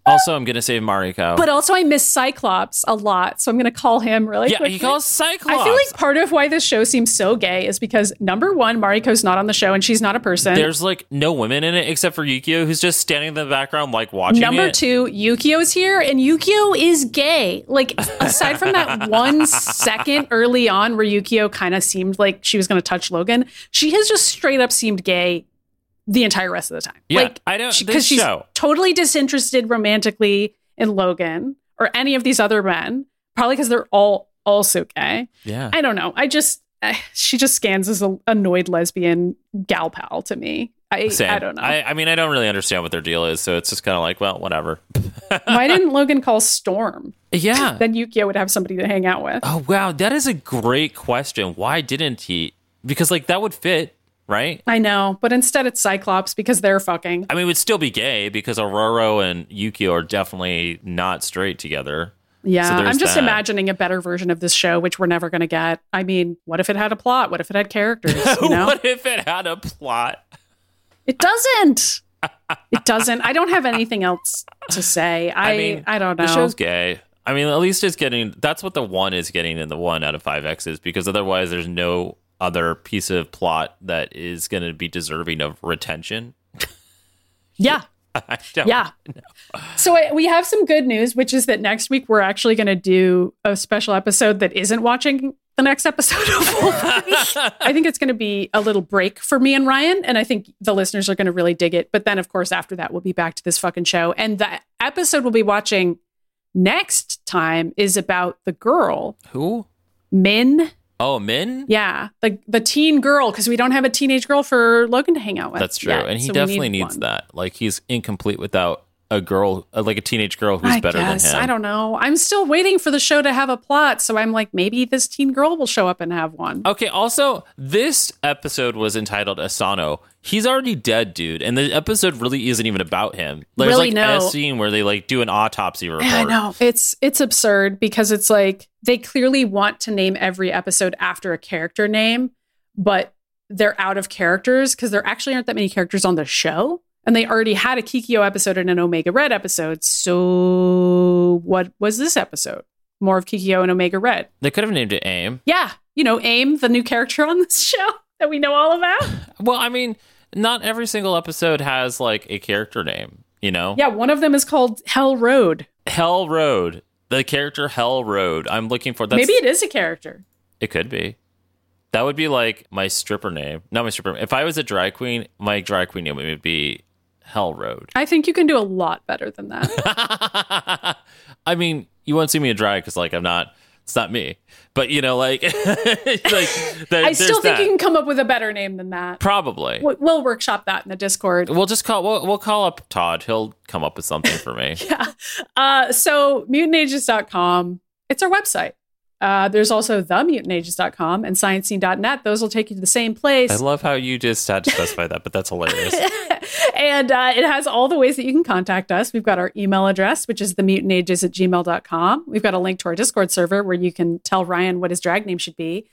Also, I'm gonna save Mariko. But also, I miss Cyclops a lot. So I'm going to call him really yeah, quickly. he calls Cyclops. I feel like part of why this show seems so gay is because number one, Mariko's not on the show and she's not a person. there's like no women in it except for Yukio, who's just standing in the background, like watching Number it. two, Yukio's here, and Yukio is gay. Like, aside from that one second early on where Yukio kind of seemed like she was going to touch Logan, she has just straight up seemed gay the entire rest of the time. Yeah, like, I don't- because she's show- totally disinterested romantically in Logan or any of these other men, probably because they're all also gay. Yeah. I don't know. I just she just scans as a annoyed lesbian gal pal to me. I Same. I don't know. I, I mean, I don't really understand what their deal is, so it's just kind of like, well, whatever. Why didn't Logan call Storm? Yeah. Then Yukio would have somebody to hang out with. oh wow, that is a great question. Why didn't he? Because like that would fit, right? I know, but instead it's Cyclops because they're fucking. I mean, it would still be gay because Ororo and Yukio are definitely not straight together. Yeah, So I'm just that. imagining a better version of this show, which we're never going to get. I mean, what if it had a plot? What if it had characters? You know, what if it had a plot? it doesn't. It doesn't. I don't have anything else to say. I I, mean, don't know. The show's gay. I mean, at least it's getting. That's what the one is getting in the one out of five X's because otherwise, there's no other piece of plot that is going to be deserving of retention. yeah, Yeah. So I, we have some good news, which is that next week we're actually going to do a special episode that isn't watching the next episode of I think it's going to be a little break for me and Ryan, and I think the listeners are going to really dig it. But then, of course, after that, we'll be back to this fucking show, and the episode we'll be watching next time is about the girl Who? Min. Oh, Min. Yeah, the the teen girl because we don't have a teenage girl for Logan to hang out with. That's true, yet, and he so definitely need needs one. that. Like he's incomplete without a girl, uh, like a teenage girl who's I better guess. than him. I don't know. I'm still waiting for the show to have a plot, so I'm like, maybe this teen girl will show up and have one. Okay, also, this episode was entitled Asano. He's already dead, dude, and the episode really isn't even about him. There's Really, like no. a scene where they like do an autopsy report. I know it's it's absurd because it's like they clearly want to name every episode after a character name, but they're out of characters because there actually aren't that many characters on the show, and they already had a Kikyo episode and an Omega Red episode. So what was this episode? More of Kikyo and Omega Red. They could have named it AIM. Yeah, you know, Aim, the new character on this show that we know all about. Well, I mean, not every single episode has like a character name, you know? Yeah, one of them is called Hell Road. Hell Road. The character Hell Road. I'm looking for that's Maybe it is a character. It could be. That would be like my stripper name. Not my stripper. Name. If I was a drag queen, my drag queen name would be Hell Road. I think you can do a lot better than that. I mean, you won't see me in drag because like I'm not. It's not me. But you know, like, like there, I still think that. you can come up with a better name than that. probably. We- We'll workshop that in the Discord. We'll just call. We'll, we'll call up Todd. He'll come up with something for me. Uh, so mutantages.com, it's our website. Uh, there's also themutantages.com and sciencescene.net. Those will take you to the same place. I love how you just had to specify that, but that's hilarious. and uh, it has all the ways that you can contact us. We've got our email address, which is themutantages at gmail.com. We've got a link to our Discord server where you can tell Ryan what his drag name should be.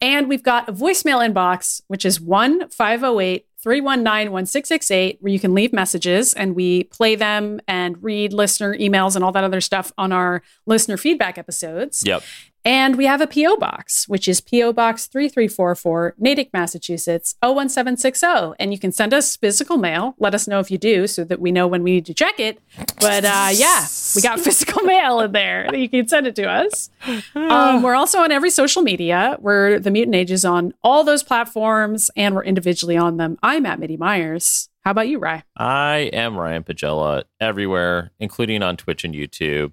And we've got a voicemail inbox, which is 1 508 319 1668, where you can leave messages and we play them and read listener emails and all that other stuff on our listener feedback episodes. Yep. And we have a P.O. box, which is P.O. Box 3344, Natick, Massachusetts, 01760. And you can send us physical mail. Let us know if you do so that we know when we need to check it. But uh, yeah, we got physical mail in there. You can send it to us. Um, we're also on every social media. We're the Mutant Ages on all those platforms and we're individually on them. I'm at MIDImyers. How about you, Rye? I am Ryan Pagella everywhere, including on Twitch and YouTube.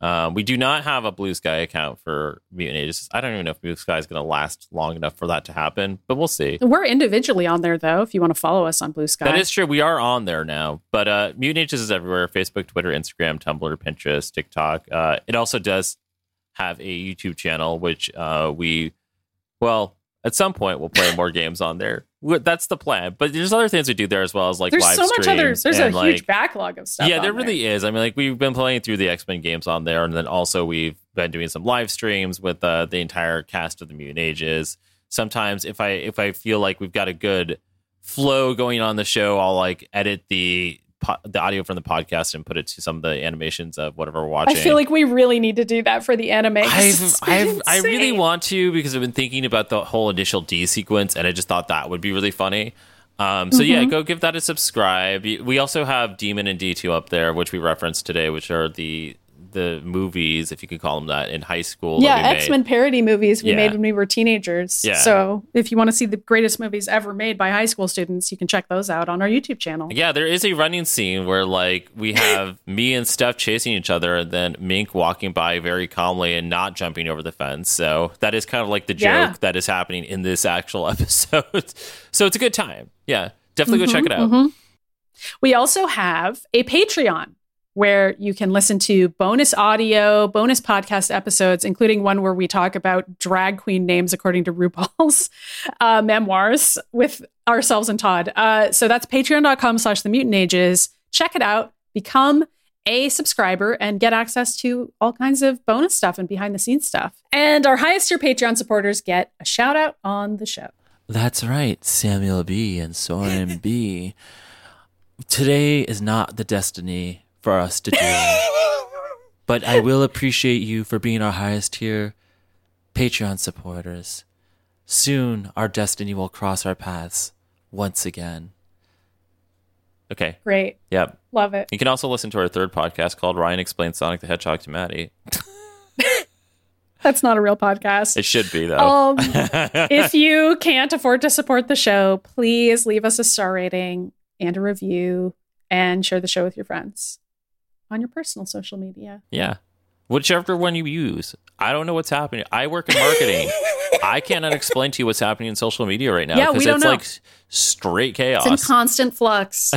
Um, we do not have a Blue Sky account for Mutant Ages. I don't even know if Blue Sky is going to last long enough for that to happen, but we'll see. We're individually on there, though, if you want to follow us on Blue Sky. That is true. We are on there now, but uh, Mutant Ages is everywhere: Facebook, Twitter, Instagram, Tumblr, Pinterest, TikTok. Uh, it also does have a YouTube channel, which uh, we, well, at some point we'll play more games on there. That's the plan. But there's other things we do there as well as like There's live so much other, there's a like, huge backlog of stuff. yeah, there really is. I mean, like we've been playing through the X Men games on there, and then also we've been doing some live streams with uh, the entire cast of the Mutant Ages. Sometimes, if I if I feel like we've got a good flow going on the show, I'll like edit the po- the audio from the podcast and put it to some of the animations of whatever we're watching. I feel like we really need to do that for the anime. I've, I've, I really want to because I've been thinking about the whole initial D sequence, and I just thought that would be really funny. Um, so yeah, Mm-hmm. go give that a subscribe. We also have Demon and D two up there, which we referenced today, which are the the movies, if you could call them that, in high school. Yeah, that we made. X Men parody movies we Yeah. made when we were teenagers. Yeah. So if you want to see the greatest movies ever made by high school students, you can check those out on our YouTube channel. Yeah, there is a running scene where like we have me and Steph chasing each other, and then Mink walking by very calmly and not jumping over the fence. So that is kind of like the joke Yeah. that is happening in this actual episode. so it's a good time. Yeah, definitely Mm-hmm, go check it out. We also have a Patreon where you can listen to bonus audio, bonus podcast episodes, including one where we talk about drag queen names according to RuPaul's uh, memoirs with ourselves and Todd. Uh, so that's patreon.com slash the mutant ages. Check it out, become a subscriber, and get access to all kinds of bonus stuff and behind the scenes stuff. And our highest tier Patreon supporters get a shout out on the show. That's right, Samuel B. and Soren B. Today is not the destiny for us to do, but I will appreciate you for being our highest tier Patreon supporters. Soon, our destiny will cross our paths once again. Okay. Great. Yep. Love it. You can also listen to our third podcast called Ryan Explains Sonic the Hedgehog to Maddy. That's not a real podcast. It should be, though. Um, if you can't afford to support the show, please leave us a star rating and a review and share the show with your friends on your personal social media. Yeah. Whichever one you use. I don't know what's happening. I work in marketing. I cannot explain to you what's happening in social media right now Yeah, we because don't it's know. like straight chaos. It's in constant flux.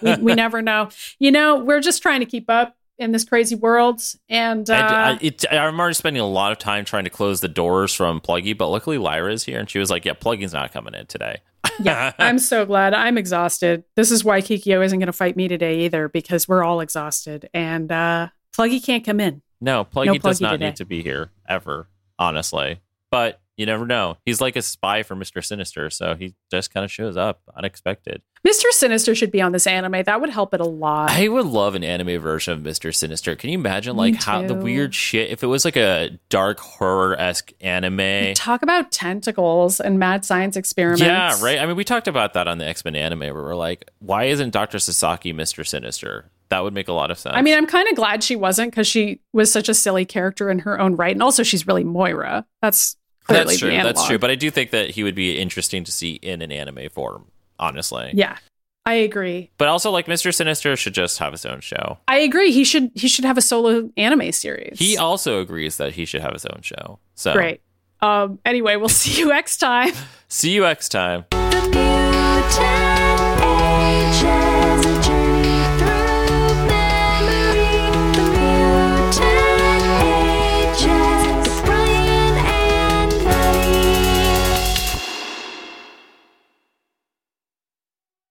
we, we never know. You know, we're just trying to keep up in this crazy world. And uh, I, I, it, I'm already spending a lot of time trying to close the doors from Pluggy, but luckily Lyra is here and she was like, "Yeah, Pluggy's not coming in today." Yeah, I'm so glad. I'm exhausted. This is why Kikyo isn't going to fight me today either because we're all exhausted. And uh, Pluggy can't come in. No, Pluggy No does Pluggy not today. need to be here ever, honestly. But you never know. He's like a spy for Mister Sinister, so he just kind of shows up unexpected. Mr. Sinister should be on this anime. That would help it a lot. I would love an anime version of Mister Sinister. Can you imagine like how the weird shit if it was like a dark horror esque anime? Talk about tentacles and mad science experiments. Yeah, right. I mean, we talked about that on the X Men anime where we're like, why isn't Doctor Sasaki Mister Sinister? That would make a lot of sense. I mean, I'm kind of glad she wasn't because she was such a silly character in her own right, and also she's really Moira. That's clearly that's true. The That's true. But I do think that he would be interesting to see in an anime form. Honestly, yeah, I agree. But also, like Mister Sinister should just have his own show. I agree. He should he should have a solo anime series. He also agrees that he should have his own show. So great. Um. Anyway, we'll see you next time. See you next time. The mutant